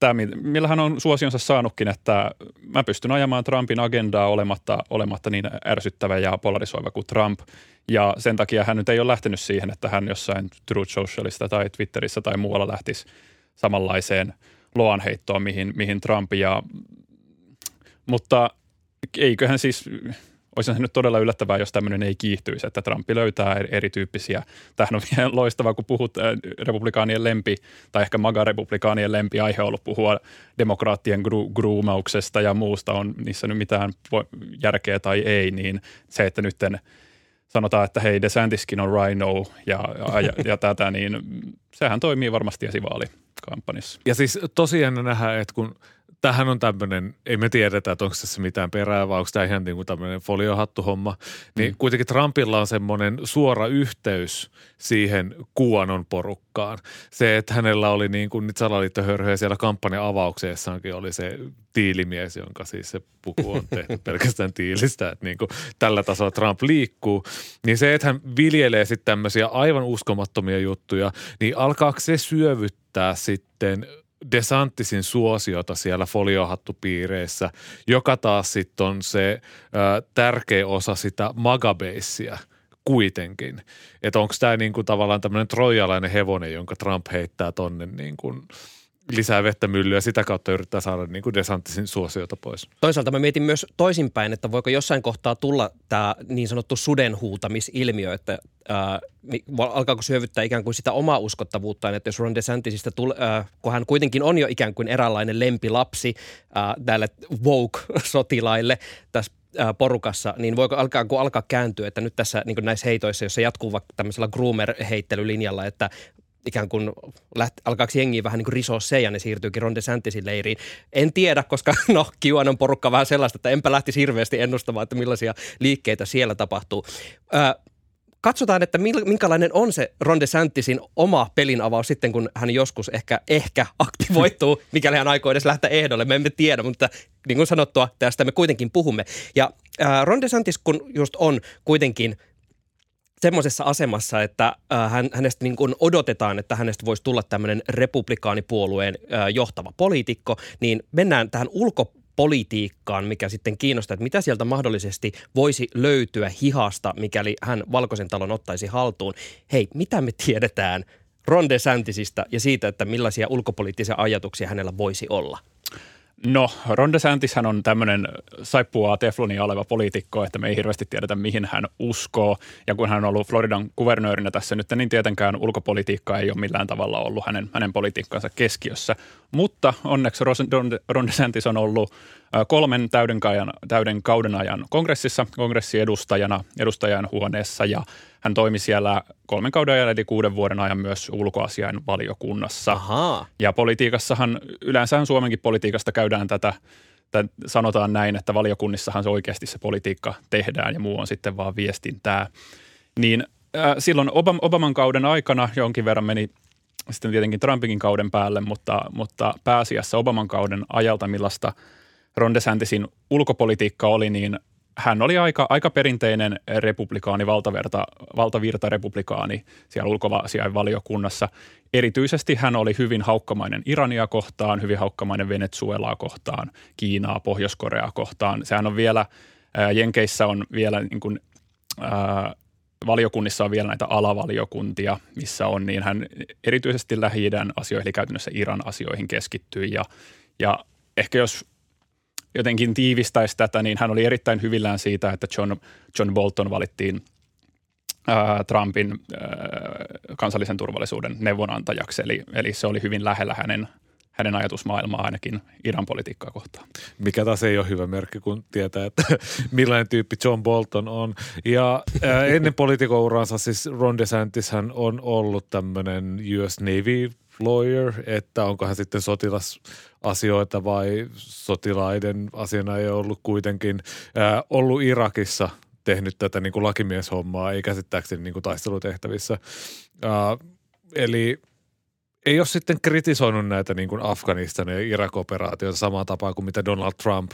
tämä, millä hän on suosionsa saanutkin, että mä pystyn ajamaan Trumpin agendaa olematta, olematta niin ärsyttävä ja polarisoiva kuin Trump. Ja sen takia hän nyt ei ole lähtenyt siihen, että hän jossain Truth Socialista tai Twitterissä tai muualla lähtisi samanlaiseen loanheittoon, mihin, mihin Trump ja mutta eiköhän siis, olisi se nyt todella yllättävää, jos tämmöinen ei kiihtyisi, että Trump löytää eri- erityyppisiä. Tämähän on vielä loistavaa, kun puhut äh, republikaanien lempi, tai ehkä maga-republikaanien lempi aihe ollut puhua demokraattien gru- groomauksesta ja muusta, on niissä nyt mitään järkeä tai ei, niin se, että nytten sanotaan, että hei, DeSantiskin on rhino ja, ja, ja tätä, niin sehän toimii varmasti esivaalikampanjassa. Ja siis tosiaan nähdään, että kun tämähän on tämmöinen, ei me tiedetä, että onko tässä mitään perää vai onko tämä ihan niin kuin tämmöinen foliohattuhomma, niin mm. kuitenkin Trumpilla on semmoinen suora yhteys siihen kuonon porukkaan. Se, että hänellä oli niin kuin niitä salaliittohörhöjä siellä kampanjan avaukseessaankin oli se tiilimies, jonka siis se puku on tehty pelkästään tiilistä, että niin kuin tällä tasolla Trump liikkuu, niin se, että hän viljelee sitten tämmöisiä aivan uskomattomia juttuja, niin alkaako se syövyttää sitten DeSantisin suosiota siellä foliohattupiireissä, joka taas sitten on se ö, tärkeä osa sitä magabeissia kuitenkin. Että onko tämä niinku tavallaan tämmöinen trojalainen hevonen, jonka Trump heittää tonne niin kuin lisää vettä myllyä sitä kautta yrittää saada niin kuin DeSantisin suosiota pois. Toisaalta mä mietin myös toisinpäin, että voiko jossain kohtaa tulla tämä niin sanottu sudenhuutamisilmiö, että ää, alkaako syövyttää ikään kuin sitä omaa uskottavuuttaan, että jos Ron DeSantisista tulee, ää, kun hän kuitenkin on jo ikään kuin eräänlainen lempilapsi ää, tälle woke-sotilaille tässä porukassa, niin voiko alkaa, kun alkaa kääntyä, että nyt tässä niin näissä heitoissa, jossa jatkuu vaikka tämmöisellä groomer-heittelylinjalla, että ikään kuin läht, alkaako jengi vähän niin kuin risoa se ja ne siirtyykin Ron DeSantisin leiriin. En tiedä, koska no QAnon porukka vähän sellaista, että enpä lähtisi hirveästi ennustamaan, että millaisia liikkeitä siellä tapahtuu. Ö, katsotaan, että minkälainen on se Ron DeSantisin oma pelin avaus sitten, kun hän joskus ehkä, ehkä aktivoituu, mikäli hän aikoo edes lähteä ehdolle. Me emme tiedä, mutta niin kuin sanottua, tästä me kuitenkin puhumme. Ja äh, Ron DeSantis, kun just on kuitenkin semmoisessa asemassa, että äh, hän, hänestä niin kuin odotetaan, että hänestä voisi tulla tämmöinen republikaanipuolueen äh, johtava poliitikko, niin mennään tähän ulkopolitiikkaan, mikä sitten kiinnostaa, että mitä sieltä mahdollisesti voisi löytyä hihasta, mikäli hän Valkoisen talon ottaisi haltuun. Hei, mitä me tiedetään Ron DeSantisista ja siitä, että millaisia ulkopoliittisia ajatuksia hänellä voisi olla? No, Ron DeSantishän on tämmöinen saippuaa teflonia oleva poliitikko, että me ei hirveästi tiedetä, mihin hän uskoo. Ja kun hän on ollut Floridan kuvernöörinä tässä nyt, niin tietenkään ulkopolitiikka ei ole millään tavalla ollut hänen, hänen politiikkansa keskiössä. Mutta onneksi Ron- DeSantis on ollut kolmen täyden, kajan, täyden kauden ajan kongressissa, kongressiedustajana, edustajan huoneessa ja hän toimi siellä kolmen kauden ajan, eli kuuden vuoden ajan myös ulkoasiain valiokunnassa. Ahaa. Ja politiikassahan, yleensähän Suomenkin politiikasta käydään tätä, tätä, sanotaan näin, että valiokunnissahan se oikeasti se politiikka tehdään ja muu on sitten vaan viestintää. Niin äh, silloin Obam, Obaman kauden aikana jonkin verran meni sitten tietenkin Trumpinkin kauden päälle, mutta, mutta pääasiassa Obaman kauden ajalta, millaista Ron DeSantisin ulkopolitiikka oli, niin hän oli aika, aika perinteinen republikaani, valtavirta, valtavirta republikaani siellä ulkoasiain valiokunnassa. Erityisesti hän oli hyvin haukkamainen Irania kohtaan, hyvin haukkamainen Venezuelaa kohtaan, Kiinaa, Pohjois-Koreaa kohtaan. Sehän on vielä, Jenkeissä on vielä niin kuin, ää, valiokunnissa on vielä näitä alavaliokuntia, missä on, niin hän erityisesti lähi asioihin, eli käytännössä Iran asioihin keskittyi ja, ja ehkä jos jotenkin tiivistäisi tätä, niin hän oli erittäin hyvillään siitä, että John, John Bolton valittiin ää, Trumpin ää, kansallisen turvallisuuden neuvonantajaksi. Eli, eli se oli hyvin lähellä hänen, hänen ajatusmaailmaa ainakin Iran politiikkaa kohtaan. Mikä taas ei ole hyvä merkki, kun tietää, että millainen tyyppi John Bolton on. Ja ää, ennen poliitikouransa siis Ron DeSantis hän on ollut tämmöinen US Navy lawyer, että onko hän sitten sotilasasioita vai sotilaiden asiana ei ollut kuitenkin ää, ollut Irakissa tehnyt tätä niin kuin lakimieshommaa, ei käsittääkseni niin kuin taistelutehtävissä. Ää, eli ei ole sitten kritisoinut näitä niin kuin Afganistan ja Irak-operaatioita samaan tapaan kuin mitä Donald Trump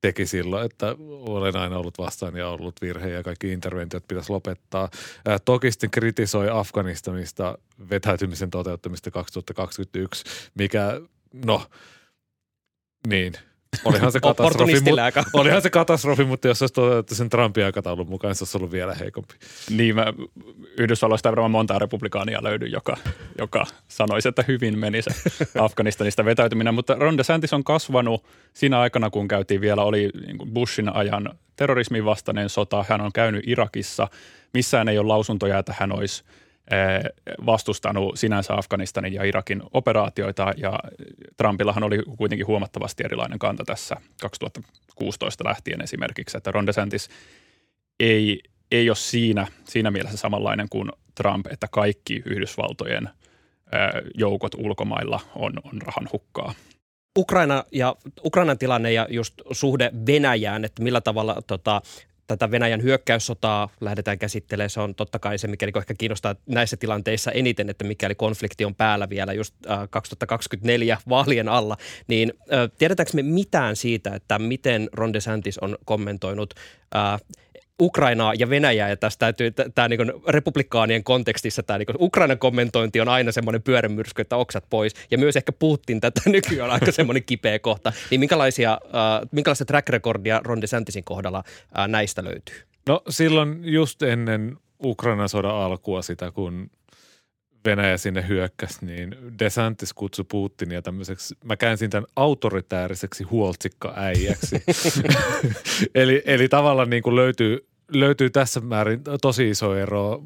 teki silloin, että olen aina ollut vastaan ja ollut virhe ja kaikki interventiot pitäisi lopettaa. Ää, toki sitten kritisoi Afganistanista vetäytymisen toteuttamista 2021, mikä no niin – Olihan se katastrofi, mutta, olihan se katastrofi, mutta jos olisi toteutettu sen Trumpin aikataulun mukaan, se olisi ollut vielä heikompi. Niin, mä, Yhdysvalloista ei varmaan montaa republikaania löydy, joka, joka sanoisi, että hyvin meni se Afganistanista vetäytyminen. Mutta Ron DeSantis on kasvanut siinä aikana, kun käytiin vielä, oli niin Bushin ajan terrorismin vastainen sota. Hän on käynyt Irakissa. Missään ei ole lausuntoja, että hän olisi vastustanut sinänsä Afganistanin ja Irakin operaatioita ja Trumpillahan oli kuitenkin huomattavasti erilainen kanta tässä 2016 lähtien esimerkiksi, että Ron DeSantis ei, ei ole siinä, siinä mielessä samanlainen kuin Trump, että kaikki Yhdysvaltojen eh, joukot ulkomailla on, on rahan hukkaa. Ukraina ja Ukrainan tilanne ja just suhde Venäjään, että millä tavalla tota, tätä Venäjän hyökkäyssotaa lähdetään käsittelemään. Se on totta kai se, mikä ehkä kiinnostaa näissä tilanteissa eniten, että mikäli konflikti on päällä vielä just äh, 2024 vaalien alla, niin äh, tiedetäänkö me mitään siitä, että miten Ron DeSantis on kommentoinut äh, Ukrainaa ja Venäjää, ja tästä täytyy, tämä niin republikaanien kontekstissa tämä niin Ukrainan kommentointi on aina semmoinen pyörämyrsky, että oksat pois, ja myös ehkä Putin tätä nykyään on aika semmoinen kipeä kohta. Niin minkälaisia, äh, minkälaista track recordia Ron DeSantisin kohdalla äh, näistä löytyy? No silloin just ennen Ukrainan sodan alkua sitä, kun Venäjä sinne hyökkäsi, niin DeSantis kutsui Putinia tämmöiseksi, mä käänsin tämän autoritääriseksi huoltsikka-äijäksi. eli, eli tavallaan niin kuin löytyy, löytyy tässä määrin tosi iso ero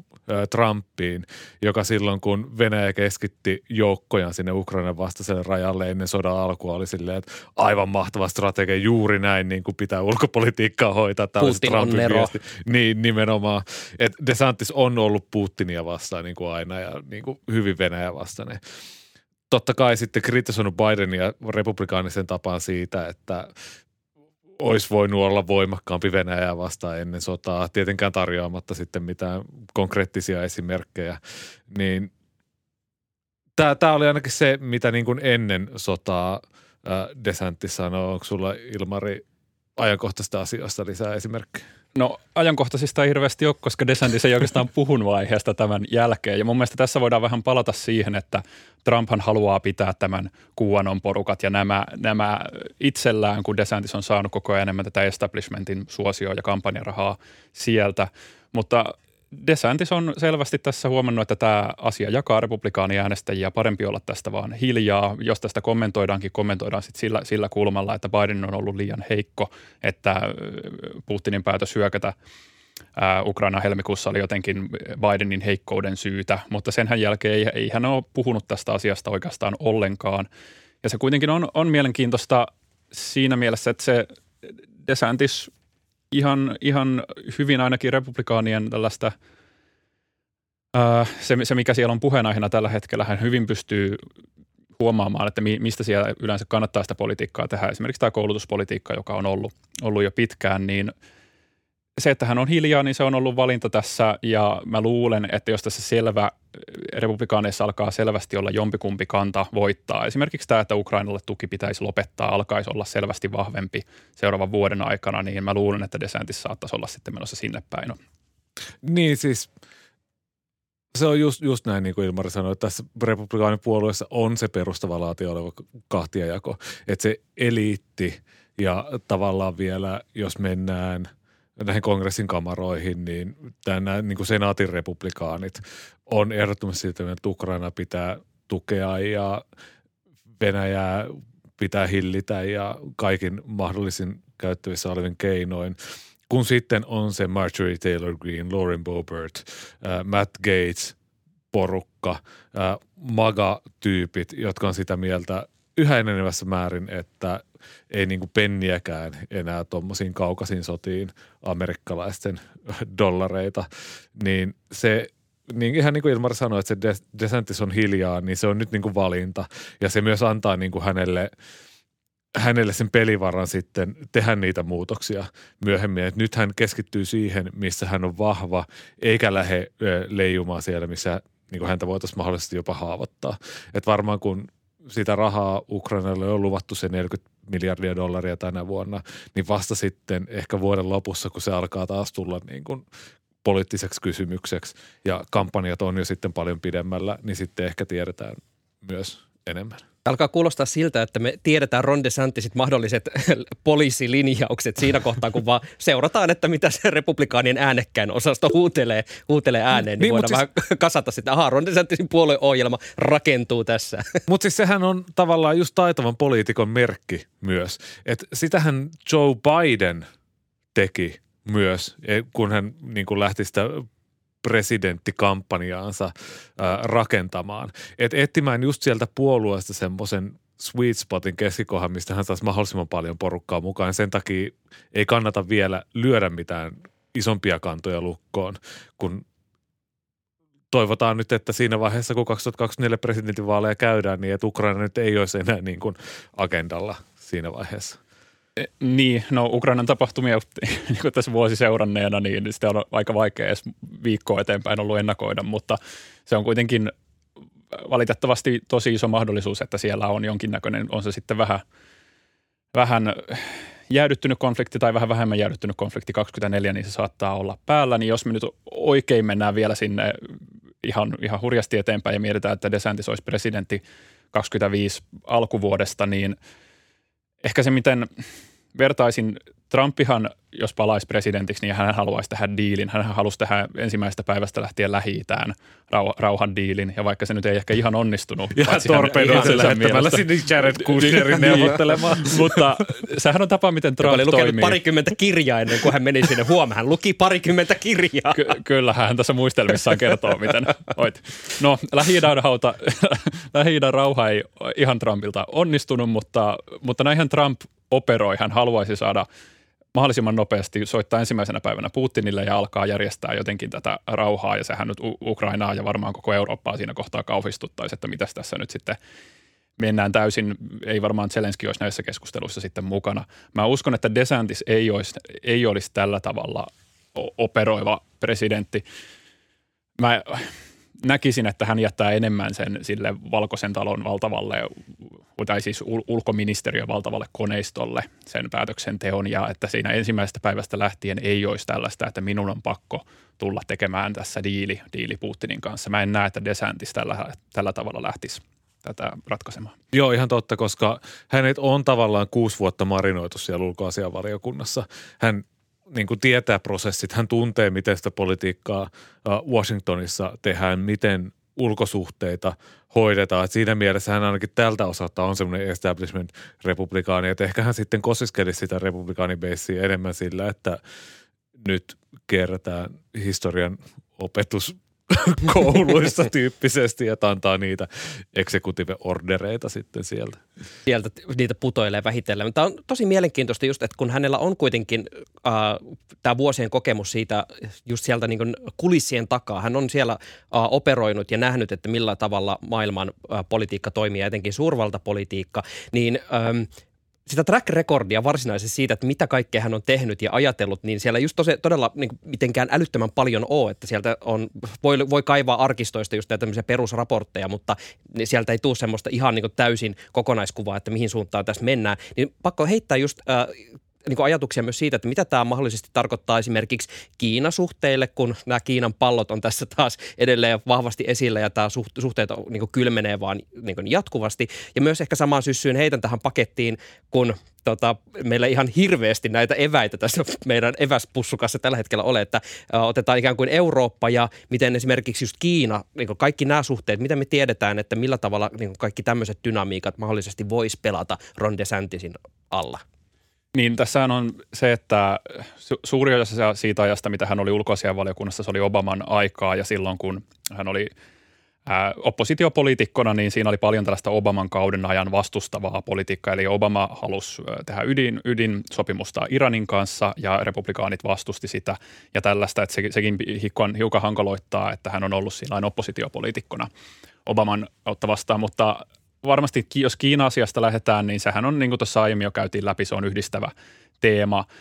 Trumpiin, joka silloin kun Venäjä keskitti joukkojaan sinne Ukrainan vastaiselle rajalle ennen sodan alkua oli silleen, että aivan mahtava strategia, juuri näin niin kuin pitää ulkopolitiikkaa hoitaa. Tämä Putin on Trumpin Nero. viesti. Niin, nimenomaan. Et DeSantis on ollut Putinia vastaan niin kuin aina ja niin kuin hyvin Venäjä vastainen. Totta kai sitten kritisoinut Bidenia republikaanisen tapaan siitä, että olisi voinut olla voimakkaampi Venäjää vastaan ennen sotaa, tietenkään tarjoamatta sitten mitään konkreettisia esimerkkejä, niin tämä, tämä oli ainakin se, mitä niin kuin ennen sotaa äh, DeSantis sanoi. Onko sulla Ilmari ajankohtaisista asioista lisää esimerkkejä? No ajankohtaisista ei hirveästi ole, koska DeSantis ei oikeastaan puhunut aiheesta tämän jälkeen. Ja mun mielestä tässä voidaan vähän palata siihen, että Trumphan haluaa pitää tämän QAnon porukat ja nämä, nämä itsellään, kun DeSantis on saanut koko ajan enemmän tätä establishmentin suosioa ja kampanjarahaa sieltä. Mutta DeSantis on selvästi tässä huomannut, että tämä asia jakaa republikaaniäänestäjiä. Parempi olla tästä vaan hiljaa. Jos tästä kommentoidaankin, kommentoidaan sit sillä, sillä kulmalla, että Biden on ollut liian heikko, että Putinin päätös hyökätä ää, Ukraina helmikuussa oli jotenkin Bidenin heikkouden syytä, mutta senhän jälkeen ei, ei hän ole puhunut tästä asiasta oikeastaan ollenkaan. Ja se kuitenkin on, on mielenkiintoista siinä mielessä, että se DeSantis ihan, ihan hyvin ainakin republikaanien tällaista, ää, se, se mikä siellä on puheenaiheena tällä hetkellä, hän hyvin pystyy huomaamaan, että mi, mistä siellä yleensä kannattaa sitä politiikkaa tehdä. Esimerkiksi tämä koulutuspolitiikka, joka on ollut, ollut jo pitkään, niin se, että hän on hiljaa, niin se on ollut valinta tässä ja mä luulen, että jos tässä selvä republikaaneissa alkaa selvästi olla jompikumpi kanta voittaa. Esimerkiksi tämä, että Ukrainalle tuki pitäisi lopettaa, alkaisi olla selvästi vahvempi seuraavan vuoden aikana, niin mä luulen, että DeSantis saattaisi olla sitten menossa sinne päin. Niin siis se on just, just näin, niin kuin Ilmari sanoi, että tässä republikaanipuolueessa on se perustavanlaatio oleva kahtiajako, että se eliitti ja tavallaan vielä, jos mennään näihin kongressin kamaroihin, niin nämä niin kuin senaatin republikaanit on ehdottomasti siitä, että Ukraina pitää tukea ja Venäjää pitää hillitä ja kaikin mahdollisin käyttävissä olevin keinoin. Kun sitten on se Marjorie Taylor Greene, Lauren Boebert, Matt Gates, porukka, äh, MAGA-tyypit, jotka on sitä mieltä, yhä enenevässä määrin, että ei niin kuin penniäkään enää tuommoisiin kaukasiin sotiin amerikkalaisten dollareita, niin se niin ihan niin kuin Ilmar sanoi, että se DeSantis on hiljaa, niin se on nyt niin kuin valinta. Ja se myös antaa niin kuin hänelle, hänelle sen pelivaran sitten tehdä niitä muutoksia myöhemmin. Et nyt hän keskittyy siihen, missä hän on vahva, eikä lähde leijumaan siellä, missä niin kuin häntä voitaisiin mahdollisesti jopa haavoittaa. Et varmaan kun sitä rahaa Ukrainalle on luvattu se 40 miljardia dollaria tänä vuonna, niin vasta sitten ehkä vuoden lopussa, kun se alkaa taas tulla niin kuin poliittiseksi kysymykseksi ja kampanjat on jo sitten paljon pidemmällä, niin sitten ehkä tiedetään myös enemmän. Alkaa kuulostaa siltä, että me tiedetään Ron DeSantisit mahdolliset poliisilinjaukset siinä kohtaa, kun vaan seurataan, että mitä se republikaanien äänekkäin osasto huutelee, huutelee ääneen, niin, niin voidaan siis, vähän kasata sitä. Ahaa, Ron DeSantisin puolueohjelma rakentuu tässä. Mutta siis sehän on tavallaan just taitavan poliitikon merkki myös. Että sitähän Joe Biden teki myös, e, kun hän niin kuin lähti sitä presidenttikampanjaansa ää, rakentamaan. Et etsimään just sieltä puolueesta semmoisen sweet spotin keskikohan, mistä hän saisi mahdollisimman paljon porukkaa mukaan. Sen takia ei kannata vielä lyödä mitään isompia kantoja lukkoon, kun toivotaan nyt, että siinä vaiheessa, kun 2024 presidentinvaaleja käydään, niin että Ukraina nyt ei olisi enää niin kuin agendalla siinä vaiheessa. Niin, no Ukrainan tapahtumia niin tässä vuosi seuranneena, niin sitä on aika vaikea edes viikkoa eteenpäin ollut ennakoida, mutta se on kuitenkin valitettavasti tosi iso mahdollisuus, että siellä on jonkinnäköinen, on se sitten vähän, vähän jäädyttynyt konflikti tai vähän vähemmän jäädyttynyt konflikti 24, niin se saattaa olla päällä, niin jos me nyt oikein mennään vielä sinne ihan, ihan hurjasti eteenpäin ja mietitään, että DeSantis olisi presidentti 25 alkuvuodesta, niin ehkä se, miten vertaisin Trumpihan, jos palaisi presidentiksi, niin hän haluaisi tehdä diilin. Hän halusi tehdä ensimmäisestä päivästä lähtien lähi rau, rauhan diilin, ja vaikka se nyt ei ehkä ihan onnistunut. Ja torpedoissa lähettämällä sinne Jared Kushnerin niin, neuvottelemaan. Mutta sehän on tapa, miten Trump oli lukenut parikymmentä kirjaa ennen kuin hän meni sinne. Huomaan, hän luki parikymmentä kirjaa. Ky- kyllä, hän tässä muistelmissaan kertoo, miten oit. No, Lähi-idän, hauta, Lähi-idän rauha ei ihan Trumpilta onnistunut, mutta, mutta näinhän Trump operoi. Hän haluaisi saada mahdollisimman nopeasti soittaa ensimmäisenä päivänä Putinille ja alkaa järjestää jotenkin tätä rauhaa. Ja sehän nyt Ukrainaa ja varmaan koko Eurooppaa siinä kohtaa kauhistuttaisi, että mitäs tässä nyt sitten mennään täysin, ei varmaan Zelenski olisi näissä keskusteluissa sitten mukana. Mä uskon, että DeSantis ei olisi, ei olisi tällä tavalla operoiva presidentti. Mä näkisin, että hän jättää enemmän sen sille valkoisen talon valtavalle, tai siis ul- ulkoministeriön valtavalle koneistolle sen päätöksenteon, ja että siinä ensimmäisestä päivästä lähtien ei olisi tällaista, että minun on pakko tulla tekemään tässä diili, diili Putinin kanssa. Mä en näe, että DeSantis tällä, tällä tavalla lähtisi tätä ratkaisemaan. Joo, ihan totta, koska hänet on tavallaan kuusi vuotta marinoitu siellä ulkoasianvaliokunnassa. Hän niin kuin tietää prosessit, hän tuntee, miten sitä politiikkaa Washingtonissa tehdään, miten ulkosuhteita hoidetaan. Et siinä mielessä hän ainakin tältä osalta on semmoinen establishment-republikaani, että ehkä hän sitten kosiskelisi sitä republikaanibeissiä enemmän sillä, että nyt kerätään historian opetus kouluissa tyyppisesti, että antaa niitä executive ordereita sitten sieltä. Sieltä niitä putoilee vähitellen. Tämä on tosi mielenkiintoista just, että kun hänellä on kuitenkin äh, tämä vuosien kokemus siitä just sieltä niin kulissien takaa. Hän on siellä äh, operoinut ja nähnyt, että millä tavalla maailman äh, politiikka toimii, etenkin suurvaltapolitiikka, niin ähm, sitä track recordia varsinaisesti siitä, että mitä kaikkea hän on tehnyt ja ajatellut, niin siellä just tosi, todella niin kuin mitenkään älyttömän paljon ole, että sieltä on, voi, voi kaivaa arkistoista just tämmöisiä perusraportteja, mutta sieltä ei tule semmoista ihan niin kuin täysin kokonaiskuvaa, että mihin suuntaan tässä mennään. Niin pakko heittää just äh, niin kuin ajatuksia myös siitä, että mitä tämä mahdollisesti tarkoittaa esimerkiksi Kiinasuhteille, kun nämä Kiinan pallot on tässä taas edelleen vahvasti esillä ja tämä suhteet niin kuin kylmenee vaan niin kuin jatkuvasti. Ja myös ehkä samaan syssyyn heitän tähän pakettiin, kun tota, meillä ihan hirveästi näitä eväitä tässä meidän eväspussukassa tällä hetkellä ole, että ä, otetaan ikään kuin Eurooppa ja miten esimerkiksi just Kiina, niin kuin kaikki nämä suhteet, miten me tiedetään, että millä tavalla niin kuin kaikki tämmöiset dynamiikat mahdollisesti voisi pelata Ron DeSantisin alla. Niin, tässä on se, että su- suuri osa siitä ajasta, mitä hän oli ulkoasianvaliokunnassa, se oli Obaman aikaa ja silloin, kun hän oli ää, oppositiopoliitikkona, niin siinä oli paljon tällaista Obaman kauden ajan vastustavaa politiikkaa, eli Obama halusi tehdä ydin, ydinsopimusta Iranin kanssa ja republikaanit vastusti sitä ja tällaista, että se, sekin hiukan, hiukan hankaloittaa, että hän on ollut siinä oppositiopoliitikkona Obaman otta vastaan, mutta varmasti jos Kiina-asiasta lähdetään, niin sehän on, niin kuin tuossa aiemmin jo käytiin läpi, se on yhdistävä teema –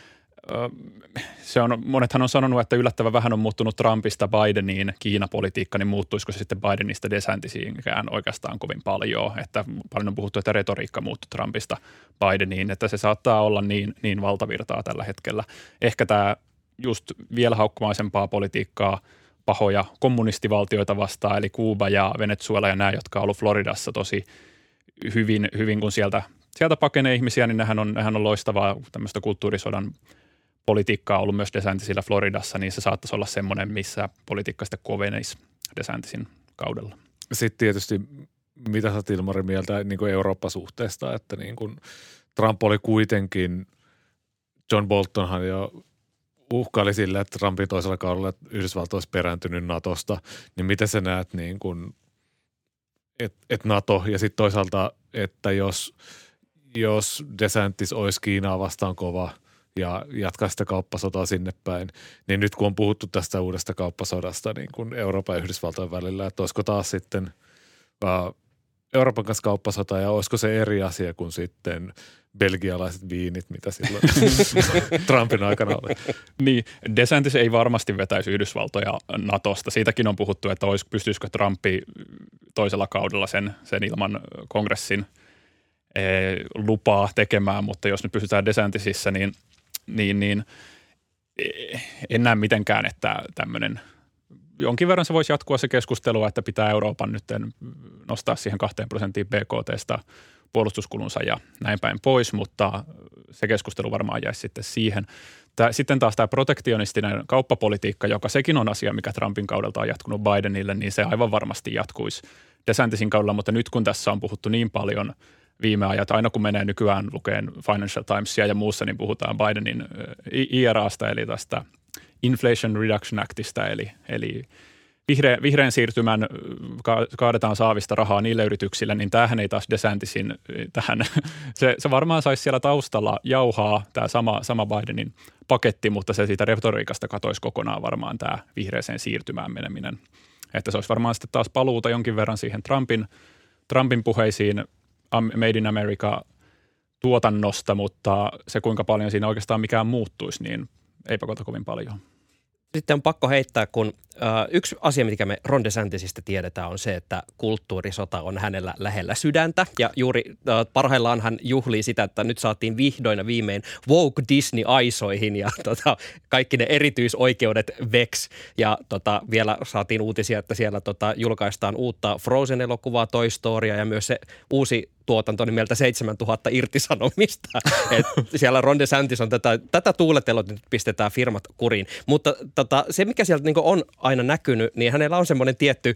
se on, monethan on sanonut, että yllättävän vähän on muuttunut Trumpista Bideniin Kiina-politiikka, niin muuttuisiko se sitten Bidenista DeSantisiinkään oikeastaan kovin paljon. Että paljon on puhuttu, että retoriikka muuttui Trumpista Bideniin, että se saattaa olla niin, niin valtavirtaa tällä hetkellä. Ehkä tämä just vielä haukkumaisempaa politiikkaa pahoja kommunistivaltioita vastaan, eli Kuuba ja Venezuela ja nämä, jotka on ollut Floridassa tosi hyvin, hyvin kun sieltä, sieltä pakenee ihmisiä, niin nehän on, nehän on loistavaa tämmöistä kulttuurisodan politiikkaa ollut myös DeSantisilla Floridassa, niin se saattaisi olla semmoinen, missä politiikka sitten kovenisi DeSantisin kaudella. Sitten tietysti, mitä sä Ilmari mieltä niin kuin Eurooppa-suhteesta, että niin kuin Trump oli kuitenkin, John Boltonhan jo uhkaili sillä, että Trumpin toisella kaudella Yhdysvalto olisi perääntynyt Natosta, niin miten sä näet niin kuin, että et NATO ja sitten toisaalta, että jos, jos DeSantis olisi Kiinaa vastaan kova – ja jatkaa sitä kauppasotaa sinne päin. Niin nyt kun on puhuttu tästä uudesta kauppasodasta niin kuin Euroopan ja Yhdysvaltojen välillä, että olisiko taas sitten uh, Euroopan kanssa kauppasota ja olisiko se eri asia kuin sitten belgialaiset viinit, mitä silloin Trumpin aikana oli. Niin, DeSantis ei varmasti vetäisi Yhdysvaltoja Natosta. Siitäkin on puhuttu, että olisi, pystyisikö Trumpi toisella kaudella sen, sen ilman kongressin e, lupaa tekemään, mutta jos nyt pysytään DeSantisissä, niin – niin, niin en näe mitenkään, että tämmöinen jonkin verran se voisi jatkua se keskustelu, että pitää Euroopan nyt nostaa siihen kahteen prosenttiin BKTstä puolustuskulunsa ja näin päin pois, mutta se keskustelu varmaan jäisi sitten siihen. Tää, sitten taas tämä protektionistinen kauppapolitiikka, joka sekin on asia, mikä Trumpin kaudelta on jatkunut Bidenille, niin se aivan varmasti jatkuisi DeSantisin kaudella, mutta nyt kun tässä on puhuttu niin paljon – viime ajat. Aina kun menee nykyään lukeen Financial Timesia ja muussa, niin puhutaan Bidenin IRAsta, eli tästä Inflation Reduction Actista, eli, eli vihreän, vihreän siirtymän kaadetaan saavista rahaa niille yrityksille, niin tämähän ei taas DeSantisin tähän. Se, se varmaan saisi siellä taustalla jauhaa tämä sama, sama Bidenin paketti, mutta se siitä retoriikasta katoisi kokonaan varmaan tämä vihreäseen siirtymään meneminen. Että se olisi varmaan sitten taas paluuta jonkin verran siihen Trumpin, Trumpin puheisiin Made in America tuotannosta, mutta se kuinka paljon siinä oikeastaan mikään muuttuisi, niin ei pakota kovin paljon. Sitten on pakko heittää, kun yksi asia, mikä me Ron DeSantisista tiedetään, on se, että kulttuurisota on hänellä lähellä sydäntä. Ja juuri äh, parhaillaan hän juhlii sitä, että nyt saatiin vihdoin ja viimein Vogue Disney aisoihin ja tota, kaikki ne erityisoikeudet VEX. Ja tota, vielä saatiin uutisia, että siellä tota, julkaistaan uutta Frozen-elokuvaa, Toy Storya ja myös se uusi tuotanto nimeltä 7000 irtisanomista. Et siellä Ron DeSantis on tätä, tätä tuuletelot nyt pistetään firmat kuriin. Mutta tota, se, mikä sieltä niin on aina näkynyt, niin hänellä on semmoinen tietty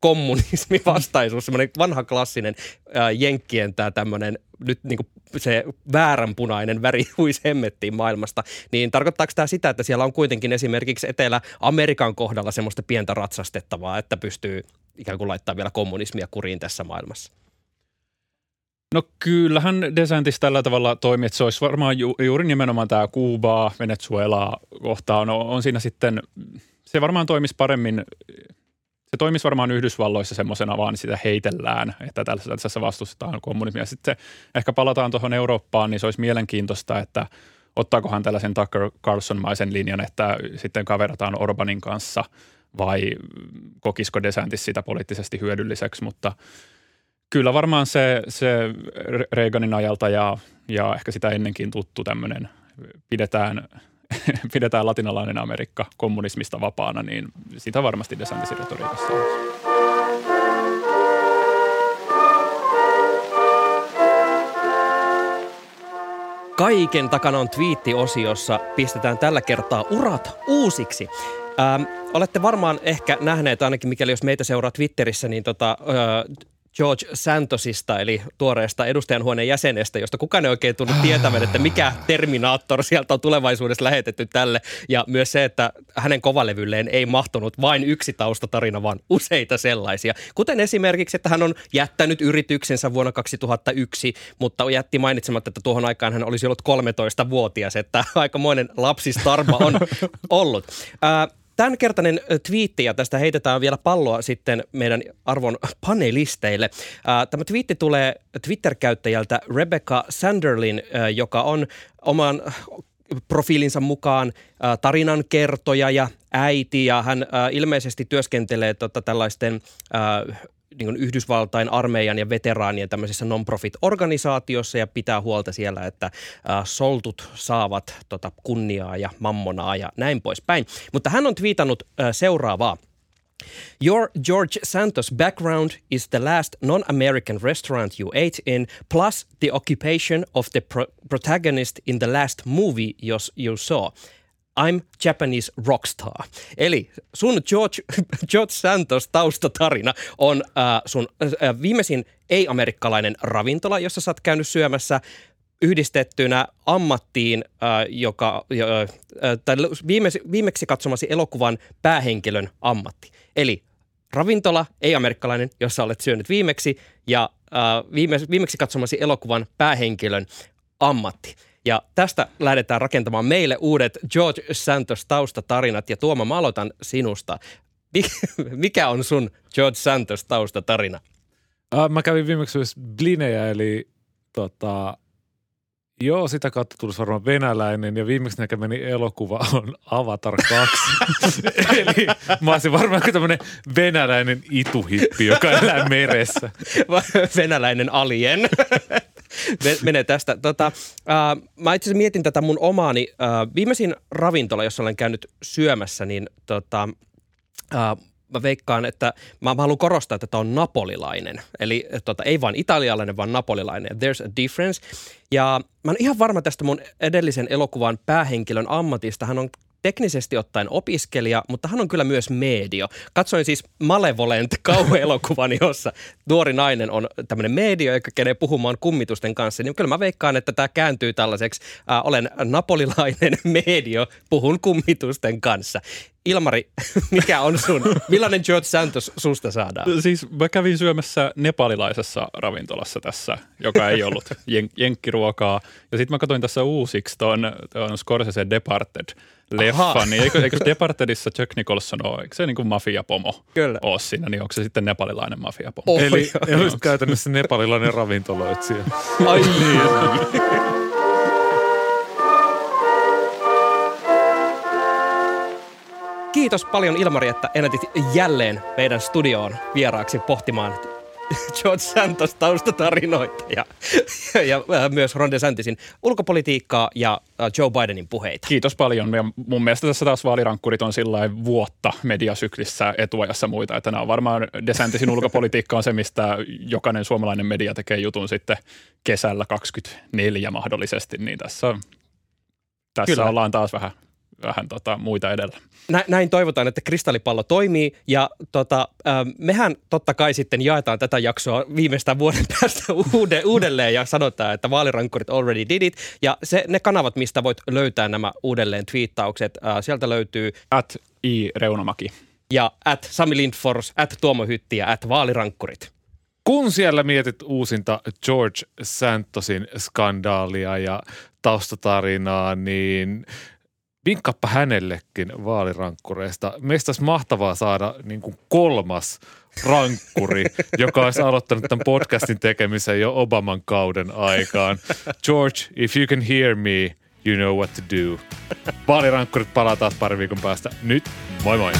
kommunismivastaisuus, semmoinen vanha klassinen ää, jenkkien tämä tämmöinen nyt niin kuin se vääränpunainen väri huisi hemmettiin maailmasta, niin tarkoittaako tämä sitä, että siellä on kuitenkin esimerkiksi Etelä-Amerikan kohdalla semmoista pientä ratsastettavaa, että pystyy ikään kuin laittaa vielä kommunismia kuriin tässä maailmassa? No kyllähän DeSantis tällä tavalla toimii, että se olisi varmaan ju, juuri nimenomaan tämä Kuubaa, Venezuelaa kohtaan. On, on siinä sitten, se varmaan toimisi paremmin, se toimisi varmaan Yhdysvalloissa semmoisena vaan, niin sitä heitellään, että tässä vastustetaan kommunismia. Sitten ehkä palataan tuohon Eurooppaan, niin se olisi mielenkiintoista, että ottaakohan tällaisen Tucker Carlson-maisen linjan, että sitten kaverataan Orbanin kanssa vai kokisko DeSantis sitä poliittisesti hyödylliseksi, mutta – kyllä varmaan se, se Reaganin ajalta ja, ja ehkä sitä ennenkin tuttu tämmöinen pidetään, pidetään latinalainen Amerikka kommunismista vapaana, niin sitä varmasti DeSantisin retoriikassa on. Kaiken takana on twiittiosiossa. Pistetään tällä kertaa urat uusiksi. Ähm, olette varmaan ehkä nähneet, ainakin mikäli jos meitä seuraa Twitterissä, niin tota, äh, George Santosista, eli tuoreesta edustajanhuoneen jäsenestä, josta kukaan ei oikein tullut tietämään, että mikä Terminaattor sieltä on tulevaisuudessa lähetetty tälle. Ja myös se, että hänen kovalevylleen ei mahtunut vain yksi taustatarina, vaan useita sellaisia. Kuten esimerkiksi, että hän on jättänyt yrityksensä vuonna 2001, mutta jätti mainitsematta, että tuohon aikaan hän olisi ollut 13-vuotias, että aikamoinen lapsistarma on ollut. Ää, Tämänkertainen twiitti, ja tästä heitetään vielä palloa sitten meidän arvon panelisteille. Tämä twiitti tulee Twitter-käyttäjältä Rebecca Sanderlin, joka on oman profiilinsa mukaan tarinan kertoja ja äiti ja hän ilmeisesti työskentelee tota, tällaisten niin kuin Yhdysvaltain armeijan ja veteraanien tämmöisessä non-profit-organisaatiossa ja pitää huolta siellä, että soltut saavat tota, kunniaa ja mammonaa ja näin poispäin. Mutta hän on twiitannut seuraavaa. Your George Santos background is the last non-American restaurant you ate in, plus the occupation of the pro- protagonist in the last movie you saw. I'm Japanese Rockstar. Eli sun George, George Santos taustatarina on äh, sun äh, viimeisin ei-amerikkalainen ravintola, jossa sä oot käynyt syömässä yhdistettynä ammattiin, äh, joka, äh, tai viimeksi, viimeksi katsomasi elokuvan päähenkilön ammatti. Eli ravintola, ei-amerikkalainen, jossa olet syönyt viimeksi, ja äh, viime, viimeksi katsomasi elokuvan päähenkilön ammatti. Ja tästä lähdetään rakentamaan meille uudet George Santos taustatarinat. Ja Tuoma, mä aloitan sinusta. Mikä on sun George Santos taustatarina? Uh, mä kävin viimeksi myös Blinejä, eli tota, Joo, sitä kautta tulisi varmaan venäläinen ja viimeksi näkemäni elokuva on Avatar 2. Eli mä olisin varmaan tämmöinen venäläinen ituhippi, joka elää meressä. venäläinen alien. menee tästä. Tota, äh, mä itse asiassa mietin tätä mun omaani. Äh, viimeisin ravintola, jossa olen käynyt syömässä, niin tota, äh, mä veikkaan, että mä, mä haluan korostaa, että tämä on napolilainen. Eli tota, ei vain italialainen, vaan napolilainen. There's a difference. Ja mä oon ihan varma tästä mun edellisen elokuvan päähenkilön ammatista. Hän on teknisesti ottaen opiskelija, mutta hän on kyllä myös medio. Katsoin siis Malevolent kauhuelokuvan, jossa nuori nainen on tämmöinen medio, joka kenee puhumaan kummitusten kanssa. Niin kyllä mä veikkaan, että tämä kääntyy tällaiseksi, äh, olen napolilainen medio, puhun kummitusten kanssa. Ilmari, mikä on sun, millainen George Santos susta saadaan? Siis mä kävin syömässä nepalilaisessa ravintolassa tässä, joka ei ollut jen- jenkkiruokaa. Ja sitten mä katsoin tässä uusiksi ton, ton Scorsese Departed leffa, niin eikö, eikö Departedissa Jack Nicholson ole, eikö se niin kuin mafiapomo Kyllä. ole siinä, niin onko se sitten nepalilainen mafiapomo? Oh, Eli olisi käytännössä nepalilainen ravintoloitsija. Ai niin. Kiitos paljon Ilmari, että ennätit jälleen meidän studioon vieraaksi pohtimaan George Santos taustatarinoita ja, ja, ja myös Ron DeSantisin ulkopolitiikkaa ja äh, Joe Bidenin puheita. Kiitos paljon. Ja mun mielestä tässä taas vaalirankkurit on sillä vuotta mediasyklissä etuajassa muita, että nämä on varmaan DeSantisin ulkopolitiikka on se, mistä jokainen suomalainen media tekee jutun sitten kesällä 24 mahdollisesti, niin tässä, tässä Kyllä. ollaan taas vähän vähän tota, muita edellä. Nä, näin toivotaan, että kristallipallo toimii ja tota, äh, mehän totta kai sitten jaetaan tätä jaksoa viimeistään vuoden päästä uude, uudelleen ja sanotaan, että vaalirankkurit already did it ja se, ne kanavat, mistä voit löytää nämä uudelleen twiittaukset, äh, sieltä löytyy at i Reunamaki ja at Sami Lindfors, at Tuomo Hytti ja at vaalirankkurit. Kun siellä mietit uusinta George Santosin skandaalia ja taustatarinaa, niin vinkkappa hänellekin vaalirankkureista. Meistä olisi mahtavaa saada niin kuin kolmas rankkuri, joka olisi aloittanut tämän podcastin tekemisen jo Obaman kauden aikaan. George, if you can hear me, you know what to do. Vaalirankkurit palaa taas pari viikon päästä. Nyt, moi moi!